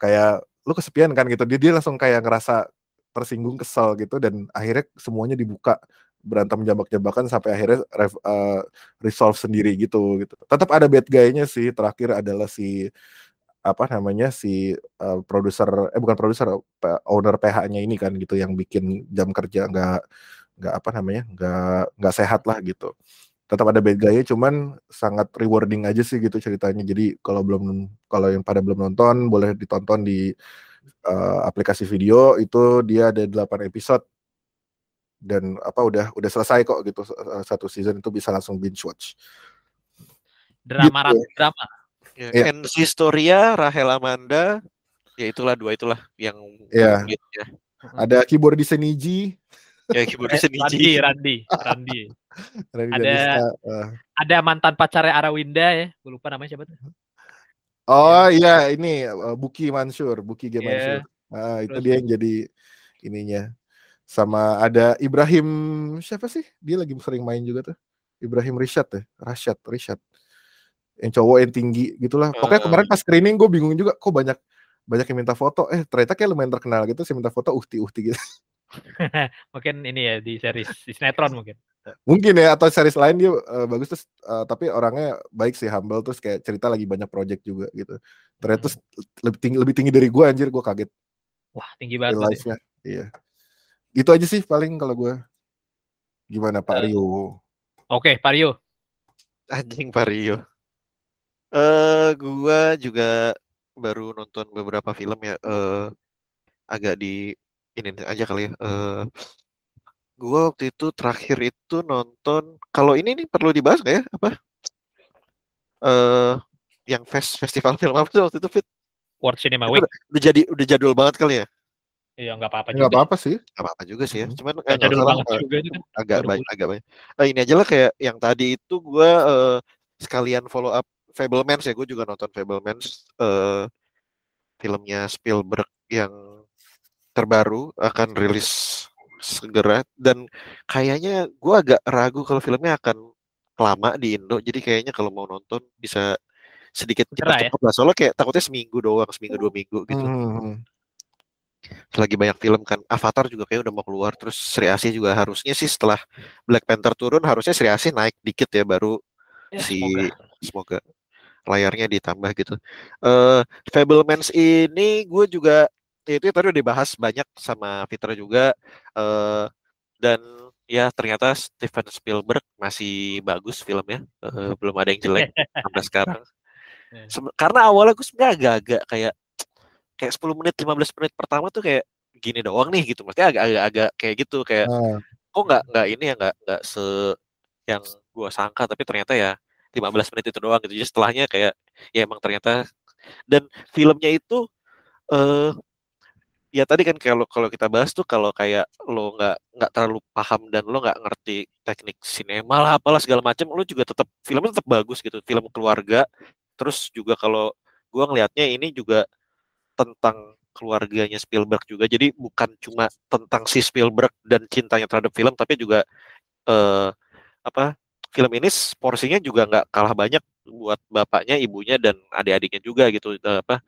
Kayak lu kesepian kan? gitu. Dia dia langsung kayak ngerasa tersinggung kesel gitu dan akhirnya semuanya dibuka. Berantem jambak-jambakan sampai akhirnya rev- eh, resolve sendiri gitu gitu. Tetap ada bad guy-nya sih terakhir adalah si apa namanya si eh, produser eh bukan produser owner PH-nya ini kan gitu yang bikin jam kerja nggak nggak apa namanya nggak nggak sehat lah gitu. Tetap ada bad guy cuman sangat rewarding aja sih gitu ceritanya. Jadi kalau belum kalau yang pada belum nonton boleh ditonton di eh, aplikasi video itu dia ada 8 episode dan apa udah udah selesai kok gitu eh, satu season itu bisa langsung binge watch Drama Gitu. rat- drama. ya. Iya. NC Storia, Rahel Amanda, ya itulah dua itulah yang gitu ya. ada keyboard di Seniji Ya keyboardis Eh, Randi, Niji. Randi, Randi. Randy Ada- Danista, eh. Ada mantan pacarnya Arawinda ya, gue lupa namanya siapa tuh. Oh iya. ini eh, Buki Mansur Buki G Iya. Mansur. Ah, itu Terus- dia yang jadi ininya. Sama ada Ibrahim siapa sih? Dia lagi sering main juga tuh. Ibrahim Rishad ya Rashad Rishad yang cowok yang tinggi gitulah. Pokoknya kemarin pas screening gue bingung juga kok banyak banyak yang minta foto. Eh ternyata kayak lumayan terkenal gitu sih minta foto uhti uhti gitu. Mungkin ini ya di series di sinetron mungkin. Mungkin ya atau series lain dia eh, bagus terus eh, tapi orangnya baik sih humble terus kayak cerita lagi banyak project juga gitu ternyata terus lebih tinggi lebih tinggi dari gue anjir gue kaget Wah, tinggi banget. life-nya iya itu aja sih paling kalau gue gimana Pak Eh, Rio Oke, Pario. Anjing Vario. Eh gua juga baru nonton beberapa film ya eh agak di ini aja kali ya. Eh gua waktu itu terakhir itu nonton kalau ini nih perlu dibahas nggak ya apa? Eh yang fest festival film apa tuh waktu itu Fit? World Cinema Week. udah, udah jadi udah jadul banget kali ya? Iya, nggak apa-apa nggak juga. apa-apa sih Gak apa-apa juga sih ya. Mhm. Cuman eh, Nggak nggak jadul salah banget eh, juga itu kan. agak baru mulai. agak baik. Eh, ini aja lah kayak yang tadi itu gua eh, sekalian follow up Fablemans ya. Gue juga nonton Fablemans eh filmnya Spielberg yang terbaru akan rilis segera dan kayaknya gue agak ragu kalau filmnya akan lama di Indo. Jadi kayaknya kalau mau nonton bisa sedikit ya? dipercepat lah. Soalnya kayak takutnya seminggu doang, seminggu dua minggu gitu. Mhm. lagi banyak film kan Avatar juga kayak udah mau keluar terus Sri Asih juga harusnya sih setelah Black Panther turun harusnya Sri Asih naik dikit ya baru Ya, si semoga. semoga layarnya ditambah gitu. Eh Fablemans ini gue juga ya itu tadi udah dibahas banyak sama Fitra juga eh dan ya ternyata Steven Spielberg masih bagus filmnya Eh, belum ada yang jelek sampai sekarang. Ya. Sebe- Karena awalnya gue sebenarnya agak-agak kayak kayak 10 menit 15 menit pertama tuh kayak gini doang nih gitu. Maksudnya agak-agak agak kayak gitu kayak Ah, kok nggak nggak ini ya nggak nggak se yang gua sangka tapi ternyata ya 15 menit itu doang gitu. Jadi setelahnya kayak ya emang ternyata dan filmnya itu eh ya tadi kan kalau kalau kita bahas tuh kalau kayak lo nggak nggak terlalu paham dan lo nggak ngerti teknik sinema lah apalah segala macam lo juga tetap filmnya tetap bagus gitu film keluarga. Terus juga kalau gua ngelihatnya ini juga tentang keluarganya Spielberg juga. Jadi bukan cuma tentang si Spielberg dan cintanya terhadap film tapi juga eh apa film ini porsinya juga nggak kalah banyak buat bapaknya, ibunya dan adik-adiknya juga gitu. Apa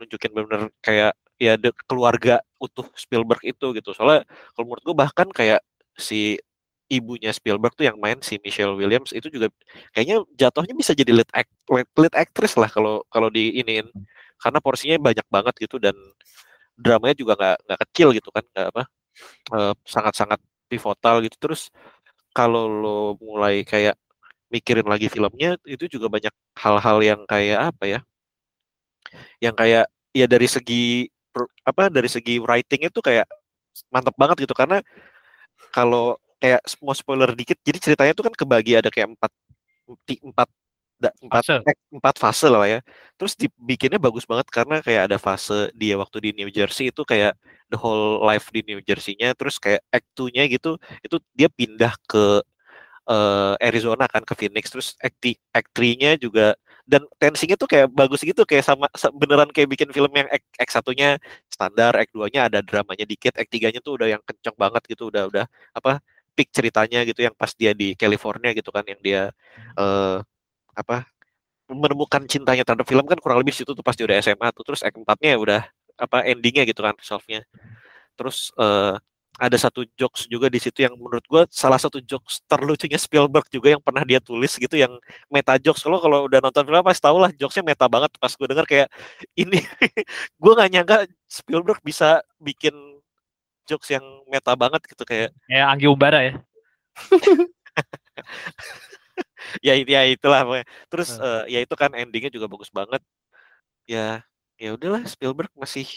nunjukin benar kayak ya de, keluarga utuh Spielberg itu gitu. Soalnya kalau menurut gue bahkan kayak si ibunya Spielberg tuh yang main si Michelle Williams itu juga kayaknya jatuhnya bisa jadi lead act, lead, lead actress lah kalau kalau di iniin karena porsinya banyak banget gitu dan dramanya juga nggak nggak kecil gitu kan nggak apa uh, sangat-sangat pivotal gitu terus kalau lo mulai kayak mikirin lagi filmnya itu juga banyak hal-hal yang kayak apa ya yang kayak ya dari segi apa dari segi writing itu kayak mantep banget gitu karena kalau kayak semua spoiler dikit jadi ceritanya itu kan kebagi ada kayak empat empat empat fase. Eh, empat fase lah ya terus dibikinnya bagus banget karena kayak ada fase dia waktu di New Jersey itu kayak the whole life di New Jersey-nya terus kayak act 2-nya gitu itu dia pindah ke uh, Arizona kan ke Phoenix terus act, act 3-nya juga dan tensinya tuh kayak bagus gitu kayak sama beneran kayak bikin film yang act, act satunya standar act 2-nya ada dramanya dikit act 3-nya tuh udah yang kenceng banget gitu udah udah apa peak ceritanya gitu yang pas dia di California gitu kan yang dia uh, apa menemukan cintanya terhadap film kan kurang lebih situ tuh pas dia udah SMA tuh terus act 4-nya udah apa endingnya gitu kan solve-nya terus uh, ada satu jokes juga di situ yang menurut gue salah satu jokes terlucunya Spielberg juga yang pernah dia tulis gitu yang meta jokes. Kalau kalau udah nonton film pasti tau lah jokesnya meta banget. Pas gue denger kayak ini gue nggak nyangka Spielberg bisa bikin jokes yang meta banget gitu kayak. Ya Anggi Umbara ya? Ya ya itulah terus uh, ya itu kan endingnya juga bagus banget. Ya ya udahlah Spielberg masih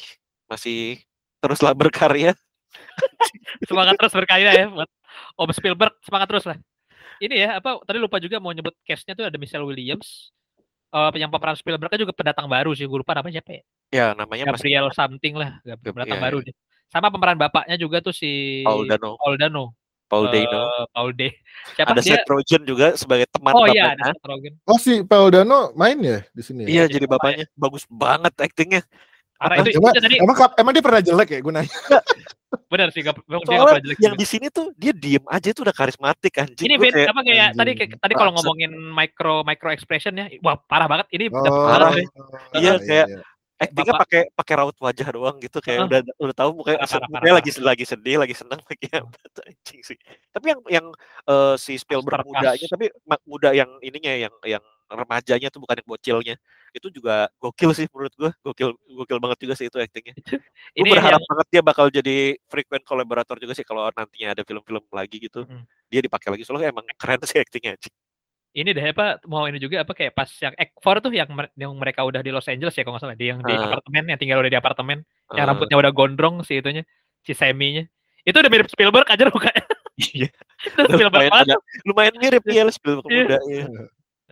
masih teruslah berkarya semangat terus berkarya ya buat Om Spielberg semangat terus lah ini ya apa tadi lupa juga mau nyebut castnya tuh ada Michelle Williams uh, yang pemeran Spielberg kan juga pendatang baru sih gue lupa namanya siapa ya ya namanya Gabriel masih... something lah pendatang ya, baru ya. deh sama pemeran bapaknya juga tuh si Paul Dano. Paul Dano. Paul uh, Dano. Paul D. Siapa ada dia? Seth Rogen juga sebagai teman Oh iya, ada Seth Rogen. Oh si Paul Dano main ya di sini. Ya? Iya, jadi bapaknya. Ya. Bagus banget aktingnya. Karena itu, emang, itu tadi, emang, emang dia pernah jelek ya gue nanya? Benar sih, gak, dia gak pernah jelek. Yang di sini tuh dia diem aja tuh udah karismatik anjing. Ini beda apa kayak anjing. tadi kayak, tadi kalau ngomongin micro micro expression ya, wah parah banget. Ini oh, parah. Iya kayak iya actingnya pakai pakai raut wajah doang gitu kayak uh, udah udah tahu mukanya, parah, mukanya lagi lagi sedih lagi senang lagi apa anjing sih tapi yang yang uh, si Spielberg mudanya tapi muda yang ininya yang yang remajanya tuh bukan yang bocilnya. Itu juga gokil sih menurut gua. Gokil gokil banget juga sih itu actingnya. Gue berharap yang... banget dia bakal jadi frequent kolaborator juga sih kalau nantinya ada film-film lagi gitu. Hmm. dia dipakai lagi soalnya emang keren sih actingnya ini deh apa mau ini juga apa kayak pas yang Act 4 tuh yang yang mereka udah di Los Angeles ya kalau nggak salah. Di yang di uh. apartemen yang tinggal udah di apartemen. Uh. yang rambutnya udah gondrong sih itunya si Semi-nya itu udah mirip Spielberg aja mukanya iya. Spielberg lumayan, ada, lumayan mirip ya Spielberg iya. muda ya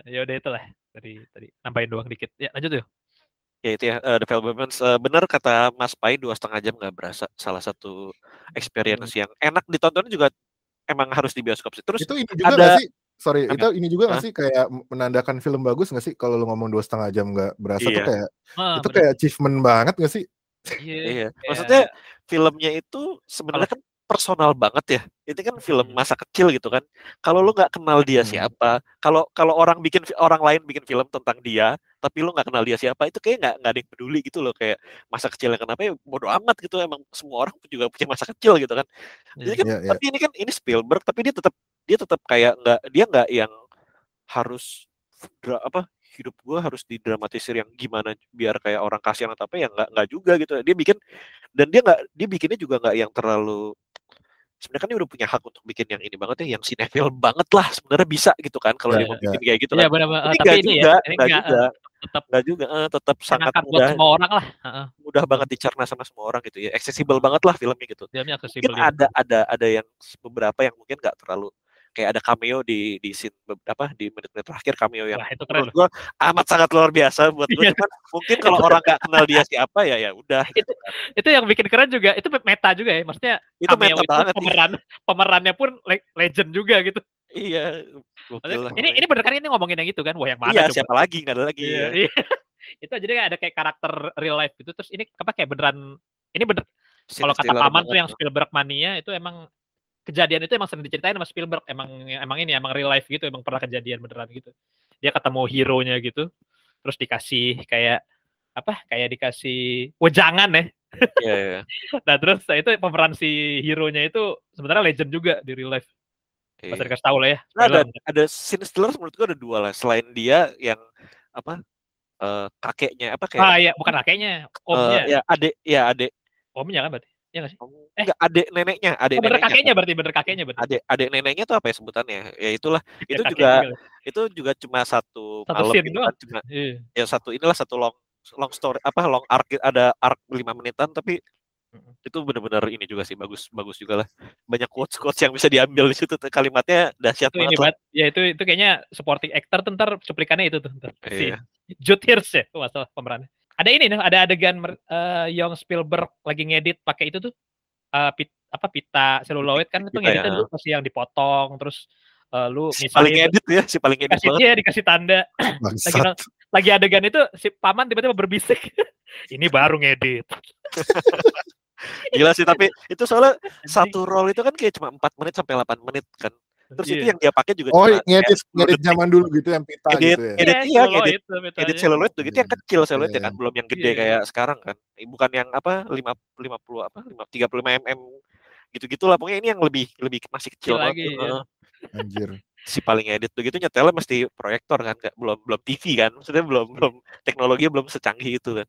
ya udah itulah tadi tadi nambahin doang dikit ya lanjut tuh ya itu ya uh, The Fablemans uh, benar kata Mas Pai dua setengah jam nggak berasa salah satu experience hmm. yang enak ditonton juga emang harus di bioskop sih terus itu ini juga ada, sih sorry itu ini juga nggak sih kayak menandakan film bagus nggak sih kalau lu ngomong dua setengah jam nggak berasa iya. tuh kayak ah, itu bener. kayak achievement banget nggak sih iya, iya. maksudnya filmnya itu sebenarnya kan personal banget ya. Ini kan film hmm. masa kecil gitu kan. Kalau lu nggak kenal dia hmm. siapa, kalau kalau orang bikin orang lain bikin film tentang dia, tapi lu nggak kenal dia siapa, itu kayak nggak nggak ada yang peduli gitu loh. Kayak masa kecilnya kenapa ya bodo amat gitu. Emang semua orang juga punya masa kecil gitu kan. Jadi kan, yeah, yeah. tapi ini kan ini Spielberg, tapi dia tetap dia tetap kayak nggak dia nggak yang harus apa hidup gue harus didramatisir yang gimana biar kayak orang kasihan atau apa ya nggak nggak juga gitu dia bikin dan dia nggak dia bikinnya juga nggak yang terlalu sebenarnya kan dia udah punya hak untuk bikin yang ini banget ya yang sinetron banget lah sebenarnya bisa gitu kan kalau ya, dia mau ya. bikin kayak gitu ya, kan bener, -bener. tapi ini juga, ya, ini enggak, juga tetap enggak juga uh, tetap sangat mudah semua orang lah mudah banget dicerna sama semua orang gitu ya accessible banget lah filmnya gitu filmnya mungkin ada ada ada yang beberapa yang mungkin nggak terlalu kayak ada cameo di di scene apa di menit-menit terakhir cameo yang Wah, itu keren. menurut gua amat sangat luar biasa buat gue iya. cuman mungkin kalau orang nggak kenal dia siapa ya ya udah itu itu yang bikin keren juga itu meta juga ya maksudnya itu meta itu banget pemeran iya. pemerannya pun legend juga gitu iya ini ini bener kan ini ngomongin yang itu kan wah yang mana iya, coba? siapa lagi nggak ada lagi iya, ya. itu jadi kayak ada kayak karakter real life gitu terus ini apa kayak beneran ini bener kalau kata paman tuh yang Spielberg mania itu emang kejadian itu emang sering diceritain sama Spielberg. Emang emang ini emang real life gitu emang pernah kejadian beneran gitu. Dia ketemu hero-nya gitu terus dikasih kayak apa kayak dikasih wejangan ya. Iya, iya. nah terus itu pemeran si hero-nya itu sebenarnya legend juga di real life. Iya. Masa dikasih tahu lah ya Nah, ada Spoiler. ada scene Stillers menurut gua ada dua lah selain dia yang apa eh, kakeknya apa kayak ah iya bukan kakeknya omnya. Ya adek ya adek omnya kan berarti ya nggak sih Eh. enggak adek neneknya adek oh, bener neneknya kakeknya berarti bener kakeknya berarti adek adek neneknya tuh apa ya sebutannya ya itulah Ya, itu juga juga. itu juga cuma satu, Satu malam gitu kan cuma Iya. ya satu inilah satu long long story apa long arc ada arc lima menitan tapi itu benar-benar ini juga sih bagus bagus juga lah banyak quotes quotes yang bisa diambil di situ kalimatnya dahsyat itu ini banget banget ya itu itu kayaknya supporting actor tuh ntar cuplikannya itu tuh ntar. si Iya. Jude Hirsch ya masalah pemerannya ada ini nih ada adegan eh, Young Spielberg lagi ngedit pakai itu tuh eh, pit, apa pita seluloid kan itu ngeditnya ya. dulu masih yang dipotong terus eh, lu si paling edit ya si paling edit dikasih banget. dia dikasih tanda. Lagi lagi adegan itu si paman tiba-tiba berbisik ini baru ngedit. Gila sih tapi itu soalnya satu roll itu kan kayak cuma 4 menit sampai 8 menit kan terus itu Iya. yang dia pakai juga Oh, ngedit kayak 10 ngedit zaman dulu gitu yang pita Edit, gitu ya. edit, Iya, edit- tuh seluloid tuh gitu yang Iya. kecil seluloid ya Iya. kan belum yang gede Iya. kayak sekarang kan bukan yang apa 5 50 apa 5 35 mm gitu-gitu lah pokoknya ini yang lebih lebih masih kecil lagi, tuh, heeh. Anjir. si paling edit begitu nyetelnya mesti proyektor kan nggak belum belum TV kan maksudnya belum belum teknologi belum secanggih itu kan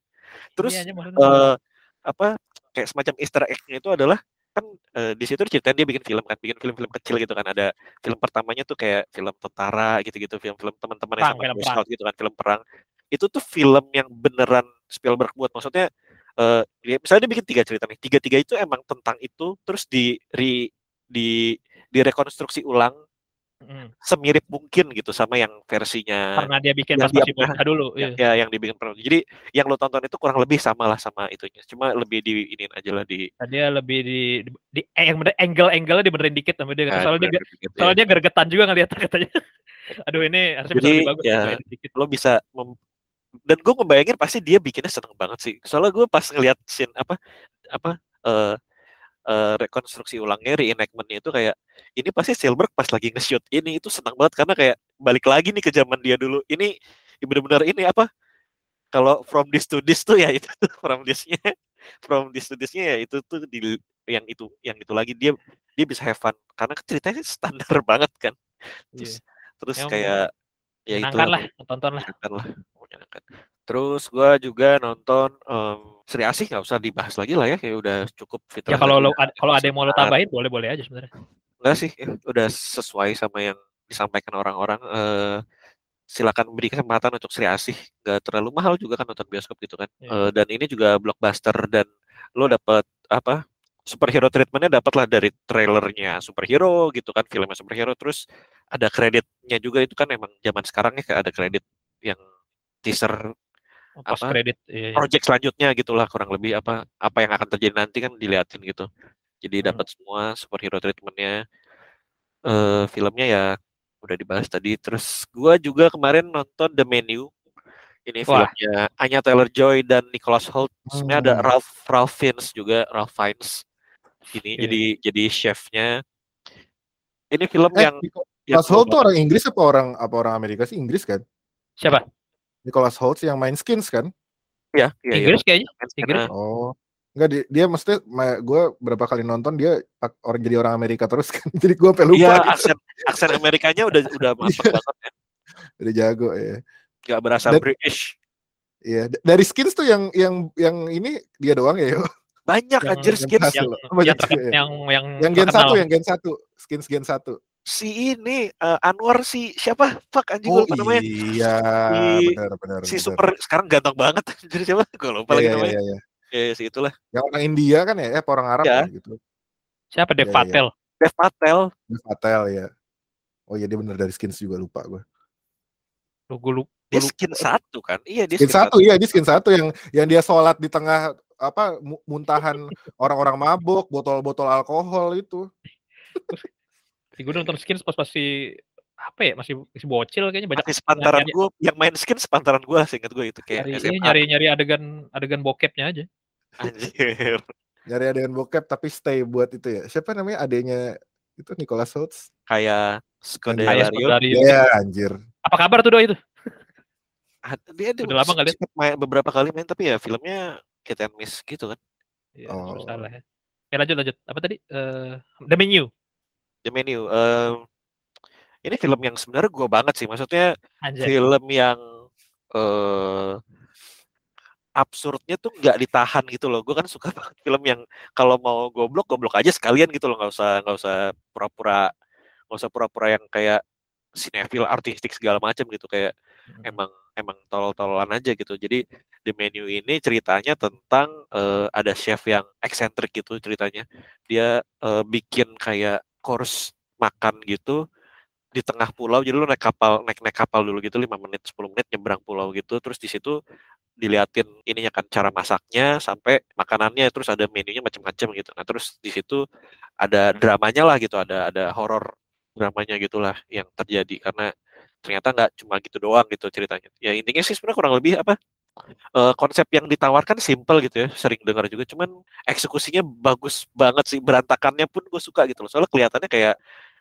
terus Iya, maksudnya eh apa kayak semacam Easter egg-nya itu adalah kan eh, di situ diceritain dia bikin film kan bikin film-film kecil gitu kan. Ada film pertamanya tuh kayak film tentara gitu-gitu film-film teman-teman yang sama film. Scout gitu kan film perang. Itu tuh film yang beneran Spielberg buat. Maksudnya eh dia, misalnya dia bikin tiga cerita nih. Tiga-tiga itu emang tentang itu terus di re- di direkonstruksi ulang Mm. semirip mungkin gitu sama yang versinya karena dia bikin yang pas masih bocah dulu yang, iya. ya yang dibikin pernah. Jadi yang lo tonton itu kurang lebih sama lah sama itunya. Cuma lebih di ini aja lah di Nah, dia lebih di, di, di- eh, yang bener angle-angle-nya dibenerin dikit sama dia Nah, soalnya dia dikit ya. soalnya dia gergetan juga ngeliat katanya aduh ini harusnya bisa Jadi, lebih bagus ya, dikit lo bisa mem- dan gue ngebayangin pasti dia bikinnya seneng banget sih. Soalnya gue pas ngeliat scene apa apa eh eh, rekonstruksi ulangnya reenactmentnya itu kayak ini pasti Spielberg pas lagi nge-shoot ini itu senang banget. Karena kayak balik lagi nih ke zaman dia dulu. Ini benar-benar ini apa kalau from this to this tuh ya itu tuh from this-nya from this to this-nya ya itu tuh di yang itu yang itu lagi. Dia dia bisa have fun. Karena ceritanya standar banget kan. Terus terus Yang kayak ya itu menyenangkan lah tonton lah. Lah menyenangkan terus gua juga nonton em, Sri Asih nggak usah dibahas lagi lah ya kayak udah cukup ya fitrah kalau lo ad- kalau ada yang mau lo tambahin boleh boleh aja sebenarnya. Enggak sih ya, udah sesuai sama yang disampaikan orang-orang eh silakan beri kesempatan untuk Sri Asih. Nggak terlalu mahal juga kan nonton bioskop gitu kan. Iya. Eh, dan ini juga blockbuster dan lo dapet apa superhero treatmentnya dapat lah dari trailernya superhero gitu kan filmnya superhero. Terus ada kreditnya juga itu kan emang zaman sekarang ya kayak ada kredit yang teaser post Apa? credit iya, iya. project selanjutnya gitulah kurang lebih apa apa yang akan terjadi nanti kan diliatin gitu jadi Hmm. dapat semua superhero treatmentnya eh filmnya ya udah dibahas tadi terus gua juga kemarin nonton The Menu ini Wah. filmnya Anya Taylor Joy dan Nicholas Hoult sebenarnya ada Hmm. Ralph Ralph Fiennes juga Ralph Fiennes ini Oke. jadi jadi chefnya ini film Eh, yang Nicholas Holt tuh orang Inggris apa orang apa orang Amerika sih? Inggris kan? siapa Nicholas Holt yang main skins kan? ya, ya, ya. Inggris kayaknya Inggris. Nah, Oh. Enggak dia, dia mesti gue berapa kali nonton dia orang jadi orang Amerika terus kan. jadi gue sampai lupa Iya, gitu. aksen aksen Amerikanya udah udah mantap banget ya. Udah jago ya. Gak berasa Dan- British. Iya, dari skins tuh yang yang yang ini dia doang ya, yo. Banyak Yang- anjir yang skins. yang yang, Banyak terken- juga ya. yang yang Yang gen satu, yang gen satu, skins gen satu. Si ini eh, Anwar si siapa? Fuck anjing Oh gue lupa namanya. iya, Si- benar benar. Si benar. super sekarang ganteng banget anjir siapa? Gue lupa Iya, lagi iya, namanya. iya, iya. Ya, ya, si itulah. Yang orang India kan ya, eh, apa orang Arab Ya. ya, gitu. siapa Dev Iya, iya. Patel Dev Patel. Dev Patel ya. Oh iya dia bener dari skins juga lupa gue. lu gue lu Dia skin satu kan? Iya dia Skin satu iya, dia skin satu yang yang dia sholat di tengah apa mu- muntahan orang-orang mabuk, botol-botol alkohol itu. gue nonton skins pas masih apa ya masih masih bocil kayaknya banyak Masih sepantaran gue yang main skin sepantaran gue seingat gue itu kayak nyari, SMA. nyari nyari adegan adegan bokepnya aja Anjir. Nyari adegan bokep tapi stay buat itu ya. Siapa namanya adenya itu Nicholas Holt? kayak Scodelario. Iya anjir. Apa kabar tuh doi itu? Dia, dia Udah lama sempet main beberapa kali main tapi ya filmnya hit and miss gitu kan. Iya, Oh. salah ya. Oke, lanjut lanjut. Apa tadi? Eh, The Menu. The Menu. em, ini film yang sebenarnya gua banget sih. Maksudnya Anjay. film yang eh absurdnya tuh nggak ditahan gitu loh. Gue kan suka banget film yang kalau mau goblok goblok aja sekalian gitu loh. Nggak usah nggak usah pura-pura nggak usah pura-pura yang kayak sinetfil artistik segala macam gitu kayak Hmm. emang emang tolol-tololan aja gitu. Jadi di menu ini ceritanya tentang eh, ada chef yang eksentrik gitu ceritanya. Dia eh, bikin kayak course makan gitu di tengah pulau. Jadi lu naik kapal naik naik kapal dulu gitu 5 menit 10 menit nyebrang pulau gitu. Terus di situ diliatin ininya kan cara masaknya sampai makanannya terus ada menunya macam-macam gitu. Nah, terus di situ ada dramanya lah gitu, ada ada horor dramanya gitulah yang terjadi karena ternyata nggak cuma gitu doang gitu ceritanya. Ya intinya sih sebenarnya kurang lebih apa eh, konsep yang ditawarkan simple gitu ya, sering dengar juga, cuman eksekusinya bagus banget sih, berantakannya pun gue suka gitu loh. Soalnya kelihatannya kayak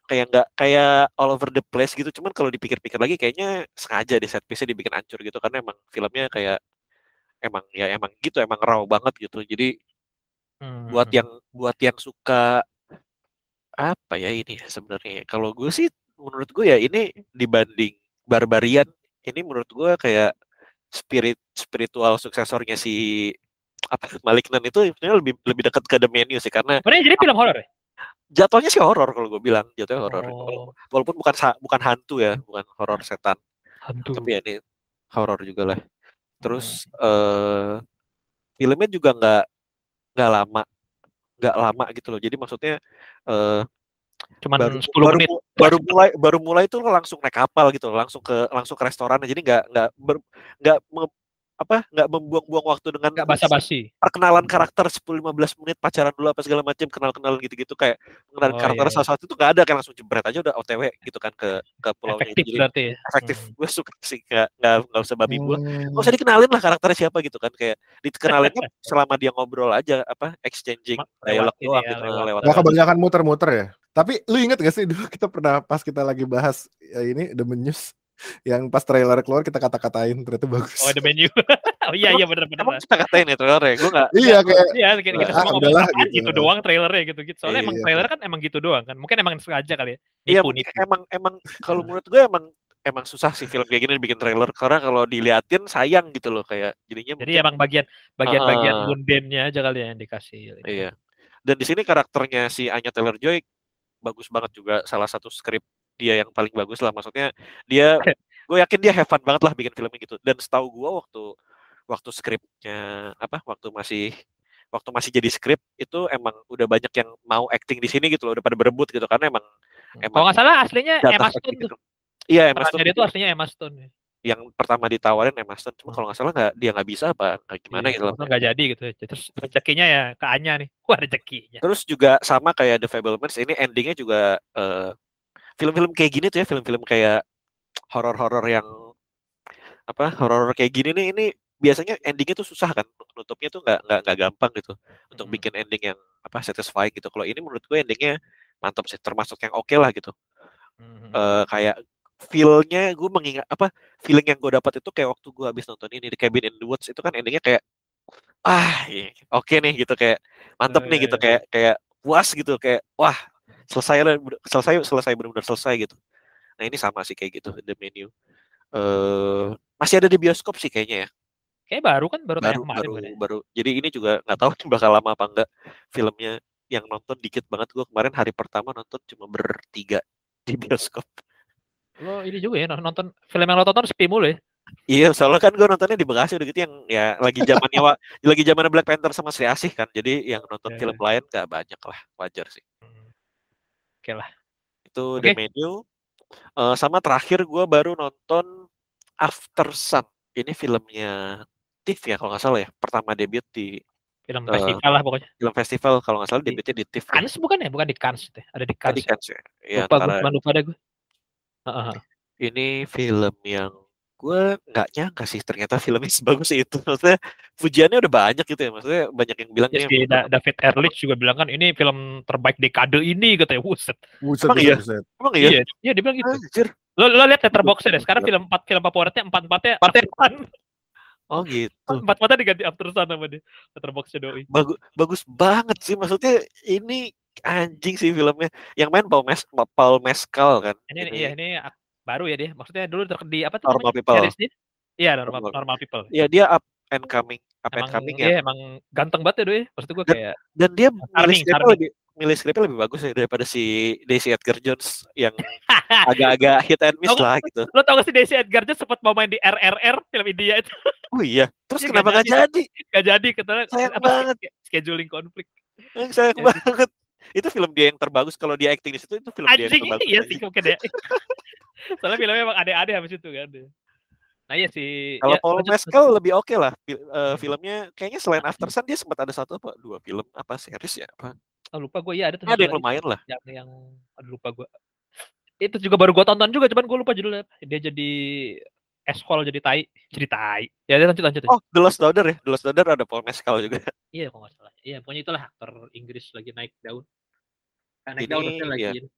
kayak nggak kayak all over the place gitu, cuman kalau dipikir-pikir lagi kayaknya sengaja di set piece dibikin hancur gitu karena emang filmnya kayak emang ya emang gitu, emang raw banget gitu. Jadi Hmm. buat yang buat yang suka apa ya ini ya sebenarnya kalau gue sih menurut gue ya ini dibanding Barbarian ini menurut gue kayak spirit spiritual suksesornya si apa Maliknan itu sebenarnya lebih lebih dekat ke The Menu sih karena Sebenarnya jadi film horor ya? jatuhnya sih horor kalau gue bilang jatuhnya horor Oh, walaupun bukan bukan hantu ya bukan horor setan. Hantu. tapi ya ini horor juga lah. Terus eh filmnya juga nggak nggak lama nggak lama gitu loh. Jadi maksudnya eh Cuman baru 10 baru, menit. baru mulai baru mulai itu langsung naik kapal gitu loh, langsung ke langsung ke restoran jadi nggak nggak nggak apa nggak membuang-buang waktu dengan Enggak basa-basi. perkenalan karakter 10-15 menit pacaran dulu apa segala macam kenal-kenalan gitu-gitu kayak mengenal Oh, karakter iya, salah satu itu nggak ada kan langsung jebret aja udah OTW gitu kan ke ke pulaunya Efektif jadi berarti ya. efektif Hmm. gue suka sih nggak nggak nggak usah babi buang Hmm. nggak usah dikenalin lah karakternya siapa gitu kan kayak dikenalinnya selama dia ngobrol aja apa exchanging dialog doang ya, gitu lewat- lewat Gak kebanyakan muter-muter ya. Tapi lu inget gak sih dulu kita pernah pas kita lagi bahas ya ini The News yang pas trailer keluar kita kata-katain ternyata bagus. Oh, The Menu. oh iya iya benar benar. emang kita katain ya trailer ya gue nggak iya kayak Iya, kita, kita Ah, semua ngomong udahlah, gitu. gitu doang trailernya gitu-gitu. Soalnya Iya, emang iya. trailer kan emang gitu doang kan. Mungkin emang sengaja kali ya. Iya, emang emang kalau menurut gue emang emang susah sih film kayak gini bikin trailer karena kalau diliatin sayang gitu loh kayak jadinya Jadi mungkin- emang bagian bagian-bagian Ah. mundennya aja kali ya yang dikasih. iya. Dan di sini karakternya si Anya Taylor Joy bagus banget juga salah satu skrip dia yang paling bagus lah. Maksudnya dia gue yakin dia have fun banget lah bikin filmnya gitu. Dan setahu gue waktu waktu skripnya apa waktu masih waktu masih jadi skrip itu emang udah banyak yang mau acting di sini gitu loh udah pada berebut gitu. Karena emang emang Kalau nggak salah aslinya Emma Stone gitu. iya Emma Stone itu tuh aslinya Emma Stone. Ya. yang pertama ditawarin Emma Stone cuma Hmm. kalau nggak salah nggak dia nggak bisa apa gimana Iya, gitu loh nggak jadi gitu. ya. Terus rezekinya ya ke Anya nih. Wah rezekinya. terus juga sama kayak The Fablemans ini endingnya juga eh, film-film kayak gini tuh ya film-film kayak horor-horor yang apa horor kayak gini nih ini biasanya endingnya tuh susah kan nutupnya tuh nggak nggak nggak gampang gitu untuk Hmm. bikin ending yang apa satisfying gitu kalau ini menurut gue endingnya mantap sih termasuk yang oke lah gitu Mhm. Eh, kayak feel-nya gue mengingat apa feeling yang gue dapat itu kayak waktu gue habis nonton ini di Cabin in the Woods itu kan endingnya kayak ah iya, oke nih gitu kayak mantep Oh, nih iya, gitu iya. kayak kayak puas gitu kayak wah selesai lah selesai selesai benar-benar selesai gitu. Nah ini sama sih kayak gitu the menu. Eh masih ada di bioskop sih kayaknya ya. Kayak baru kan baru, baru kemarin baru baru. Jadi ini juga nggak tahu nih bakal lama apa enggak filmnya yang nonton dikit banget. Gue kemarin hari pertama nonton cuma bertiga di bioskop Lo ini juga ya nonton film yang lo tonton sepi mulu ya. Iya, soalnya kan gue nontonnya di Bekasi udah gitu yang ya lagi zamannya wa- lagi zamannya Black Panther sama Sri Asih kan. Jadi yang nonton Ya, film lain gak banyak lah, wajar sih. Hmm. Oke lah. Itu Oke. The Menu. Eh, sama terakhir gue baru nonton After Sun. Ini filmnya TIFF ya kalau nggak salah ya. Pertama debut di Film Eh, festival lah pokoknya. film festival kalau nggak salah debutnya di TIFF. ya. Cannes bukan ya? Bukan di Cannes itu. ya. Ada di Cannes. kan sih. Ya, lupa gue, antara- lupa deh gue. Heeh. ini film yang gue nggak nyangka sih ternyata filmnya sebagus itu. Maksudnya pujiannya udah banyak gitu ya. Maksudnya banyak yang bilang Ya, ini si Da- David Ehrlich juga bilang kan ini film terbaik dekade ini katanya. Wuset. Buset, Emang buset, iya? buset. emang iya. Iya, iya dia bilang gitu. Anjir. Lo lo lihat letterboxnya deh. Sekarang film empat film favoritnya empat empatnya Empatnya-. Oh gitu. Empat empatnya diganti After Sun sama dia. Letterboxnya doi. Bagus bagus banget sih. Maksudnya ini anjing sih filmnya. Yang main Paul Mes Paul Mescal kan. Ini, iya ini ak- baru ya dia. Maksudnya dulu di apa tuh Normal namanya? People. Iya normal Normal. normal people. Ya dia up and coming, up and Emang coming iya ya. emang ganteng banget ya doi. Maksud gue Dan- kayak Dan dia milih skripnya lebih milih skripnya lebih bagus ya daripada si Daisy Edgar Jones yang agak-agak hit and miss lah gitu. lo tau gak sih Daisy Edgar Jones sempat mau main di RRR film India itu Oh iya. Terus Iya, kenapa nggak jadi? gak jadi katanya Sayang apa, banget. sch- scheduling konflik Sayang Jadi- banget. Itu film dia yang terbagus kalau dia acting di situ itu film dia yang anjing terbagus. iya anjing. sih mungkin ya soalnya filmnya emang ada-ada habis itu kan nah iya sih Kalau ya, Paul Mescal lebih oke lah. Fil- eh, filmnya kayaknya selain After Sun dia sempat ada satu apa dua film apa series ya apa? Oh, lupa gue ya ada tuh Ada yang lumayan lah. yang yang aduh lupa gue itu juga baru gue tonton juga cuman gue lupa judulnya dia jadi eshol jadi tai jadi tai ya dia lanjut lanjut Oh, The Lost Daughter ya. The Lost Daughter ada Paul Mescal juga. iya kalau nggak salah iya pokoknya itulah aktor Inggris lagi naik daun Nah, naik Ini, daun lagi iya. ini.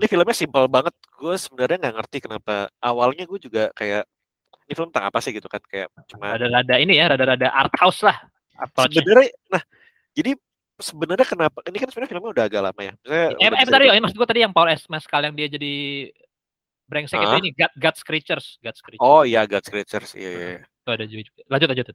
Ini filmnya simpel banget. Gue sebenarnya nggak ngerti kenapa. Awalnya gue juga kayak ini film tentang apa sih gitu kan kayak cuma rada-rada ini ya rada-rada art house lah sebenarnya nah jadi sebenarnya kenapa ini kan sebenarnya filmnya udah agak lama ya Maksudnya Eh, eh bentar ya, maksud gue tadi yang Paul S. Mescal yang dia jadi brengsek itu Hah? ini God, God's Creatures, God's Creatures. oh iya God Creatures iya, iya. Itu ada juga. Lanjut lanjut.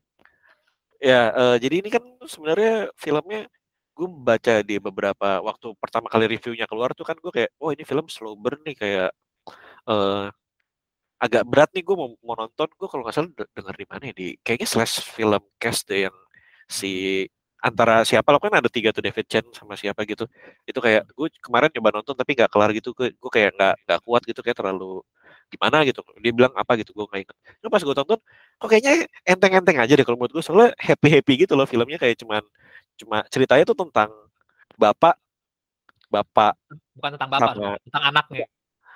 ya eh, jadi ini kan sebenarnya filmnya gue baca di beberapa waktu pertama kali reviewnya keluar tuh kan gue kayak oh ini film slow burn nih kayak eh agak berat nih gue mau, mau nonton gue kalau nggak salah de- denger di mana ya di kayaknya slash film cast deh yang si antara siapa lo kan ada tiga tuh David Chen sama siapa gitu. Itu kayak gue kemarin coba nonton tapi nggak kelar gitu gue gue kayak nggak nggak kuat gitu kayak terlalu gimana gitu. Dia bilang apa gitu gue nggak inget Terus pas gue tonton kok kayaknya enteng-enteng aja deh kalau menurut gue soalnya happy happy gitu loh filmnya kayak cuman cuma ceritanya tuh tentang bapak bapak Bukan tentang bapak, Sama- tentang anaknya.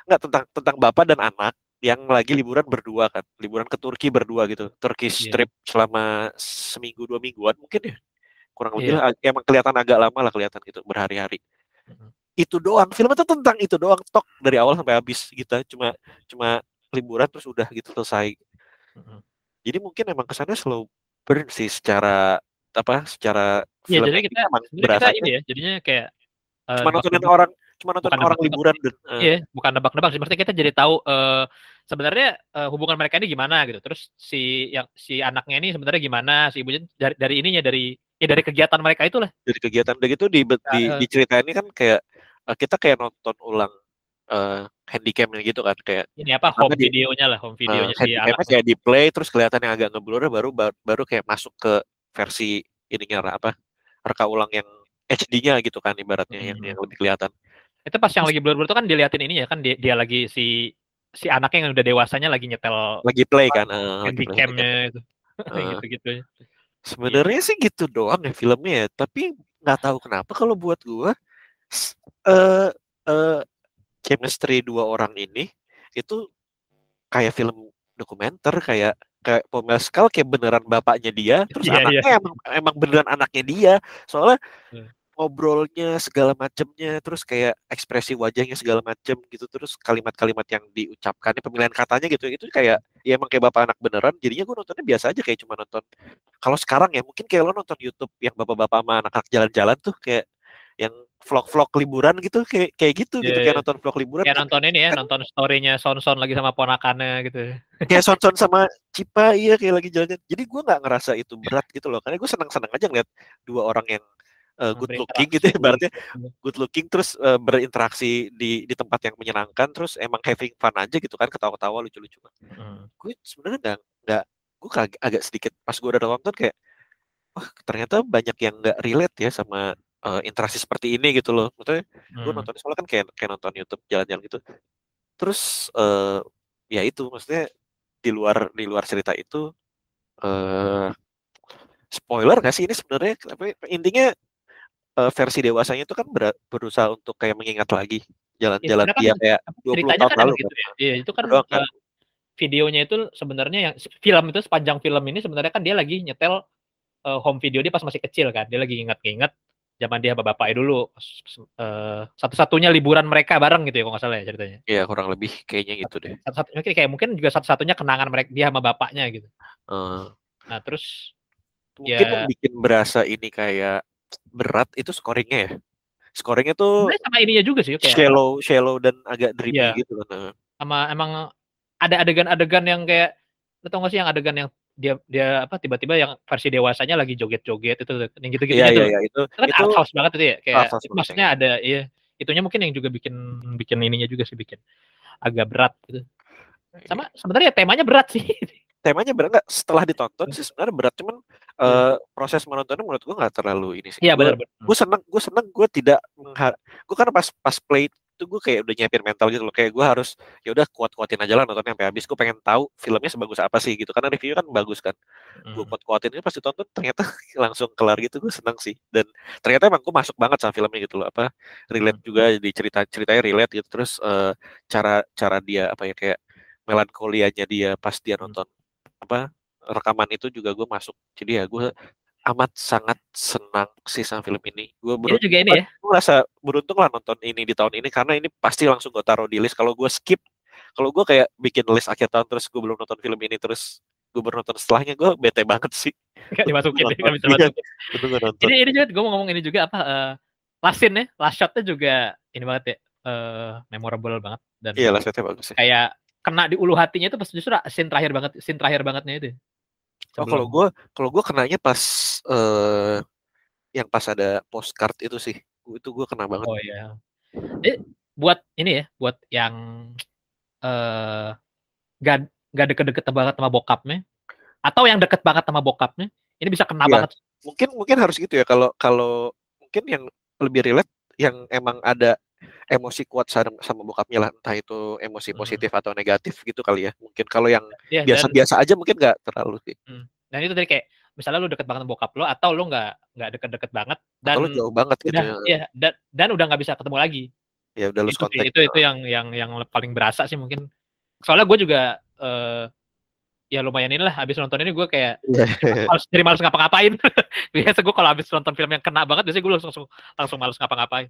nggak tentang tentang bapak dan anak yang lagi liburan berdua kan. Liburan ke Turki berdua gitu. Turkish Iya. trip selama seminggu dua mingguan mungkin ya kurang lebih Iya. lah emang kelihatan agak lama lah kelihatan gitu berhari-hari Mhm. itu doang filmnya tuh tentang itu doang tok dari awal sampai habis gitu cuma cuma liburan terus udah gitu selesai Mhm. jadi mungkin emang kesannya slow burn sih secara apa secara Iya, film jadi kita kita berasanya ini ya, jadinya kayak eh, cuma nontonin nebak-nebak. orang cuma bukan orang nebak-nebak liburan dan eh, Iya, bukan nebak-nebak sih. Maksudnya kita jadi tahu eh, sebenarnya eh, hubungan mereka ini gimana gitu. Terus si yang si anaknya ini sebenarnya gimana, si ibunya dari, dari ininya dari ya dari kegiatan mereka itulah. dari kegiatan udah gitu di, di, eh. diceritain ini kan kayak eh, kita kayak nonton ulang eh handycamnya gitu kan kayak Ini apa home di- videonya lah, home eh, videonya si handycamnya kayak di play terus kelihatan yang agak ngeblur baru baru, baru kayak masuk ke versi ininya apa reka ulang yang HD-nya gitu kan ibaratnya yang, Mhm. yang lebih kelihatan Itu pas yang lagi blur-blur itu kan diliatin ininya kan dia, dia lagi si si anaknya yang udah dewasanya lagi nyetel lagi play kan play handycamnya itu. Eh. gitu-gitu. Sebenarnya sih gitu doang ya filmnya ya tapi nggak tahu kenapa kalau buat gua eh eh chemistry dua orang ini itu kayak film dokumenter kayak kayak Mescal kayak beneran bapaknya dia terus Iya, anaknya emang emang beneran anaknya dia. Soalnya Hmm. Ngobrolnya segala macemnya terus kayak ekspresi wajahnya segala macem gitu terus kalimat-kalimat yang diucapkannya pemilihan katanya gitu itu kayak ya emang kayak bapak anak beneran jadinya gue nontonnya biasa aja kayak cuma nonton kalau sekarang ya mungkin kayak lo nonton YouTube yang bapak-bapak sama anak-anak jalan-jalan tuh kayak yang vlog-vlog liburan gitu kayak kayak gitu gitu Iya, kayak iya. nonton vlog liburan Kayak kan nonton ini ya, nonton story-nya Son-Son lagi sama ponakannya gitu. kayak Sonson sama Cipa iya kayak lagi jalan jadi gue nggak ngerasa itu berat gitu loh karena gue senang-senang aja ngeliat dua orang yang uh, good looking gitu ya, Berinteraksi. ibaratnya good looking terus uh, berinteraksi di di tempat yang menyenangkan terus emang having fun aja gitu kan ketawa-ketawa lucu-lucu Hmm. gue sebenarnya nggak nggak gue agak, agak sedikit pas gue udah nonton kayak wah ternyata banyak yang nggak relate ya sama uh, interaksi seperti ini gitu loh maksudnya gue Hmm. nonton soalnya kan kayak kayak nonton YouTube jalan-jalan gitu terus eh ya itu maksudnya di luar di luar cerita itu eh spoiler gak sih ini sebenarnya tapi intinya eh, versi dewasanya itu kan ber- berusaha untuk kayak mengingat lagi jalan-jalan sebenarnya dia kan kayak 20 ceritanya tahun kan lalu gitu ya. Iya, itu kan Doang kan? eh, videonya itu sebenarnya yang film itu sepanjang film ini sebenarnya kan dia lagi nyetel uh, home video dia pas masih kecil kan. Dia lagi ingat-ingat zaman dia bapaknya dulu uh, satu-satunya liburan mereka bareng gitu ya kalau nggak salah ya ceritanya. Iya kurang lebih kayaknya gitu deh. Satu mungkin kayak mungkin juga satu-satunya kenangan mereka dia sama bapaknya gitu. Uh, nah terus mungkin ya, bikin berasa ini kayak berat itu scoringnya ya. Scoringnya tuh sama ininya juga sih kayak shallow, shallow dan agak dreamy ya. gitu kan. Sama emang ada adegan-adegan yang kayak lo tau gak sih yang adegan yang dia dia apa tiba-tiba yang versi dewasanya lagi joget-joget itu yang gitu-gitu iya, gitu. Iya, iya, itu, kan itu house banget itu ya kayak itu maksudnya ada iya itunya mungkin yang juga bikin bikin ininya juga sih bikin agak berat gitu. Sama sebenarnya temanya berat sih. temanya berat nggak? Setelah ditonton sih sebenarnya berat cuman uh, proses menontonnya menurut gua nggak terlalu ini sih. Iya benar. Gue seneng gue seneng gue tidak gue kan pas pas play itu gue kayak udah nyiapin mental gitu loh. Kayak gue harus ya udah kuat-kuatin aja lah nontonnya sampai habis. Gue pengen tahu filmnya sebagus apa sih gitu karena review kan bagus kan. Hmm. gue kuat-kuatin ini pas ditonton ternyata langsung kelar gitu gue seneng sih. Dan ternyata emang gue masuk banget sama filmnya gitu loh apa relate hmm. juga di cerita ceritanya relate gitu. Terus uh, cara cara dia apa ya kayak melankolianya dia pas dia nonton apa rekaman itu juga gue masuk jadi ya gue amat sangat senang sih sama film ini. Gue beruntung, juga ini ya. Gue rasa beruntung lah nonton ini di tahun ini karena ini pasti langsung gue taruh di list. Kalau gue skip, kalau gue kayak bikin list akhir tahun terus gue belum nonton film ini terus gue baru nonton setelahnya gue bete banget sih. Gak dimasukin, gak bisa iya, masukin. ini ini juga gue mau ngomong ini juga apa uh, last scene ya, last shotnya juga ini banget ya, uh, memorable banget dan iya last shotnya bagus. Ya. Kayak kena di ulu hatinya itu pas justru scene terakhir banget, scene terakhir bangetnya itu. Oh, kalau gue kalau gue kenanya pas uh, yang pas ada postcard itu sih. Itu gue kena banget. Oh iya. Eh, buat ini ya, buat yang eh uh, gak gak deket-deket banget sama bokapnya atau yang deket banget sama bokapnya, ini bisa kena ya, banget. Mungkin mungkin harus gitu ya kalau kalau mungkin yang lebih relate yang emang ada emosi kuat sama, sama bokapnya lah entah itu emosi hmm. positif atau negatif gitu kali ya mungkin kalau yang iya, biasa-biasa ya, aja mungkin nggak terlalu sih hmm. dan itu tadi kayak misalnya lu deket banget sama bokap lo atau lu nggak nggak deket-deket banget dan atau lu jauh banget gitu udah, ya. ya dan, dan udah nggak bisa ketemu lagi ya udah lu kontak itu, itu yang yang yang paling berasa sih mungkin soalnya gue juga uh, ya lumayan inilah habis nonton ini gue kayak yeah. harus jadi malas ngapa-ngapain biasa gue kalau habis nonton film yang kena banget biasanya gue langsung langsung malas ngapa-ngapain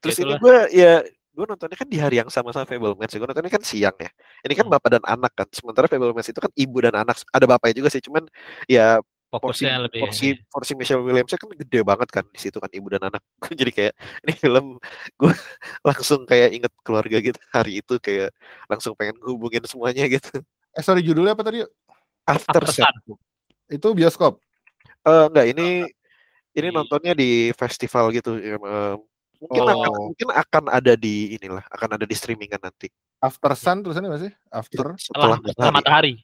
Terus ini gue ya gue nontonnya kan di hari yang sama sama Fablemans. Gue nontonnya kan siang ya. Ini kan hmm. bapak dan anak kan. Sementara Fablemans itu kan ibu dan anak. Ada bapaknya juga sih. Cuman ya fokusnya porsi, lebih porsi, porsi Michelle Williams kan gede banget kan di situ kan ibu dan anak jadi kayak ini film gue langsung kayak inget keluarga gitu hari itu kayak langsung pengen hubungin semuanya gitu eh sorry judulnya apa tadi After, After Sun. itu bioskop uh, enggak ini ini nontonnya di festival gitu um, Mungkin oh. akan mungkin akan ada di inilah, akan ada di streamingan nanti. After Sun tulisannya masih? After setelah, setelah matahari.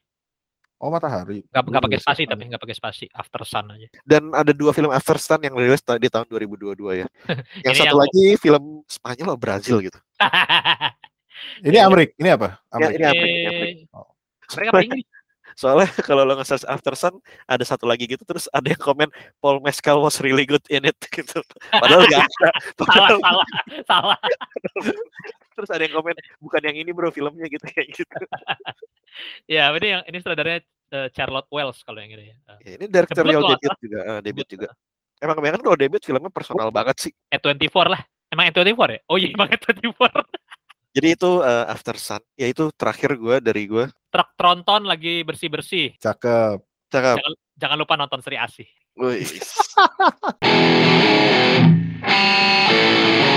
Oh matahari. Gak, gak pakai spasi tapi gak pakai spasi. After Sun aja. Dan ada dua film After Sun yang rilis di tahun 2022 ya. yang satu yang... lagi film Spanyol atau Brazil gitu. ini Amerik, ini apa? Amerik. Ya, ini Amerik. Ini Amerik. Oh. Mereka Inggris. Soalnya kalau lo nge-search After Sun ada satu lagi gitu terus ada yang komen Paul Mescal was really good in it gitu. Padahal nggak ada. Padahal, salah, salah, salah. terus ada yang komen bukan yang ini bro filmnya gitu kayak gitu. ya, ini yang ini sutradaranya uh, Charlotte Wells kalau yang ini ya. ya ini directorial debut juga, uh, debut juga. Emang kebanyakan kalau debut filmnya personal oh. banget sih. E24 lah. Emang E24 ya? Oh iya, emang E24. Jadi itu uh, After Sun, ya itu terakhir gue dari gue. Truk tronton lagi bersih-bersih. Cakep. Cakep. Jangan, jangan lupa nonton Sri Asih. Wih.